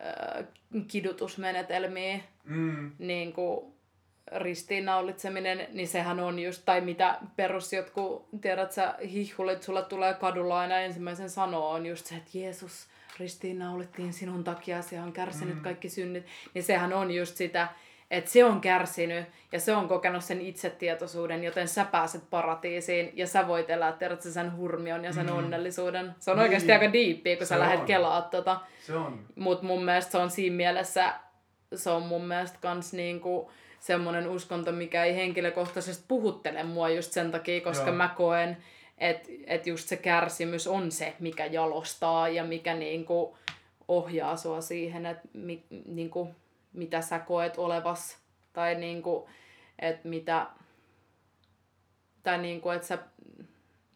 äh, kidutusmenetelmiä Mm, niin kuin ristiinnaulitseminen, niin sehän on just, tai mitä perus jotkut, tiedät sä, hihhulit, sulle tulee kadulla aina ensimmäisen sanoo, on just se, että Jeesus ristiinnaulittiin sinun takia, se on kärsinyt Mm. kaikki synnit, niin sehän on just sitä, että se on kärsinyt ja se on kokenut sen itsetietoisuuden, joten sä pääset paratiisiin ja sä voit elää, tiedät sä, sen hurmion ja sen Mm. onnellisuuden. Se on Niin. oikeasti aika diippiä, kun sä Se lähdet on. kelaa tota. se on. Mutta mun mielestä se on siinä mielessä, se on mun mielestä kans niinku semmoinen uskonto, mikä ei henkilökohtaisesti puhuttele mua just sen takia, koska Joo. mä koen, että et just se kärsimys on se, mikä jalostaa ja mikä niinku ohjaa sua siihen, että mi, niinku, mitä sä koet olevas tai niinku, että mitä tai niinku, että sä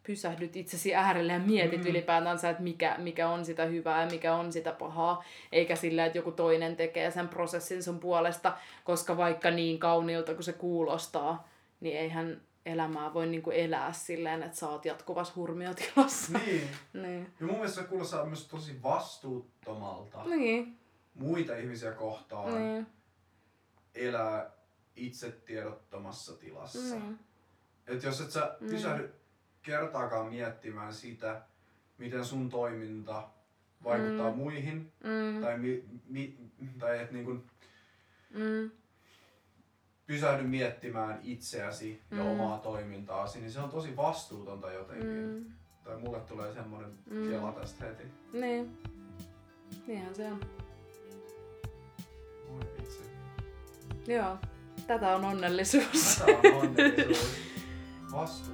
pysähdyt itsesi äärelle ja mietit Mm. mm. ylipäätänsä, että mikä, mikä on sitä hyvää ja mikä on sitä pahaa, eikä sillä, että joku toinen tekee sen prosessin sun puolesta, koska vaikka niin kauniilta kuin se kuulostaa, niin eihän elämää voi niinku elää silleen, että sä oot jatkuvassa hurmiotilassa. Niin. niin. Ja mun mielestä se kuulostaa myös tosi vastuuttomalta Niin. muita ihmisiä kohtaan Niin. elää itsetiedottomassa tilassa. Niin. Et jos et sä Mm. Kertaakaan miettimään sitä, miten sun toiminta vaikuttaa Mm. muihin, Mm. tai, mi, mi, tai et niin kun Mm. pysähdy miettimään itseäsi ja Mm. omaa toimintaasi, niin se on tosi vastuutonta jotenkin. Mm. Tai mulle tulee semmoinen Mm. kela tästä heti. Niin. Niinhän se on. Oi vitsi. Joo. Tätä on onnellisuus. Tätä on onnellisuus. Vastuu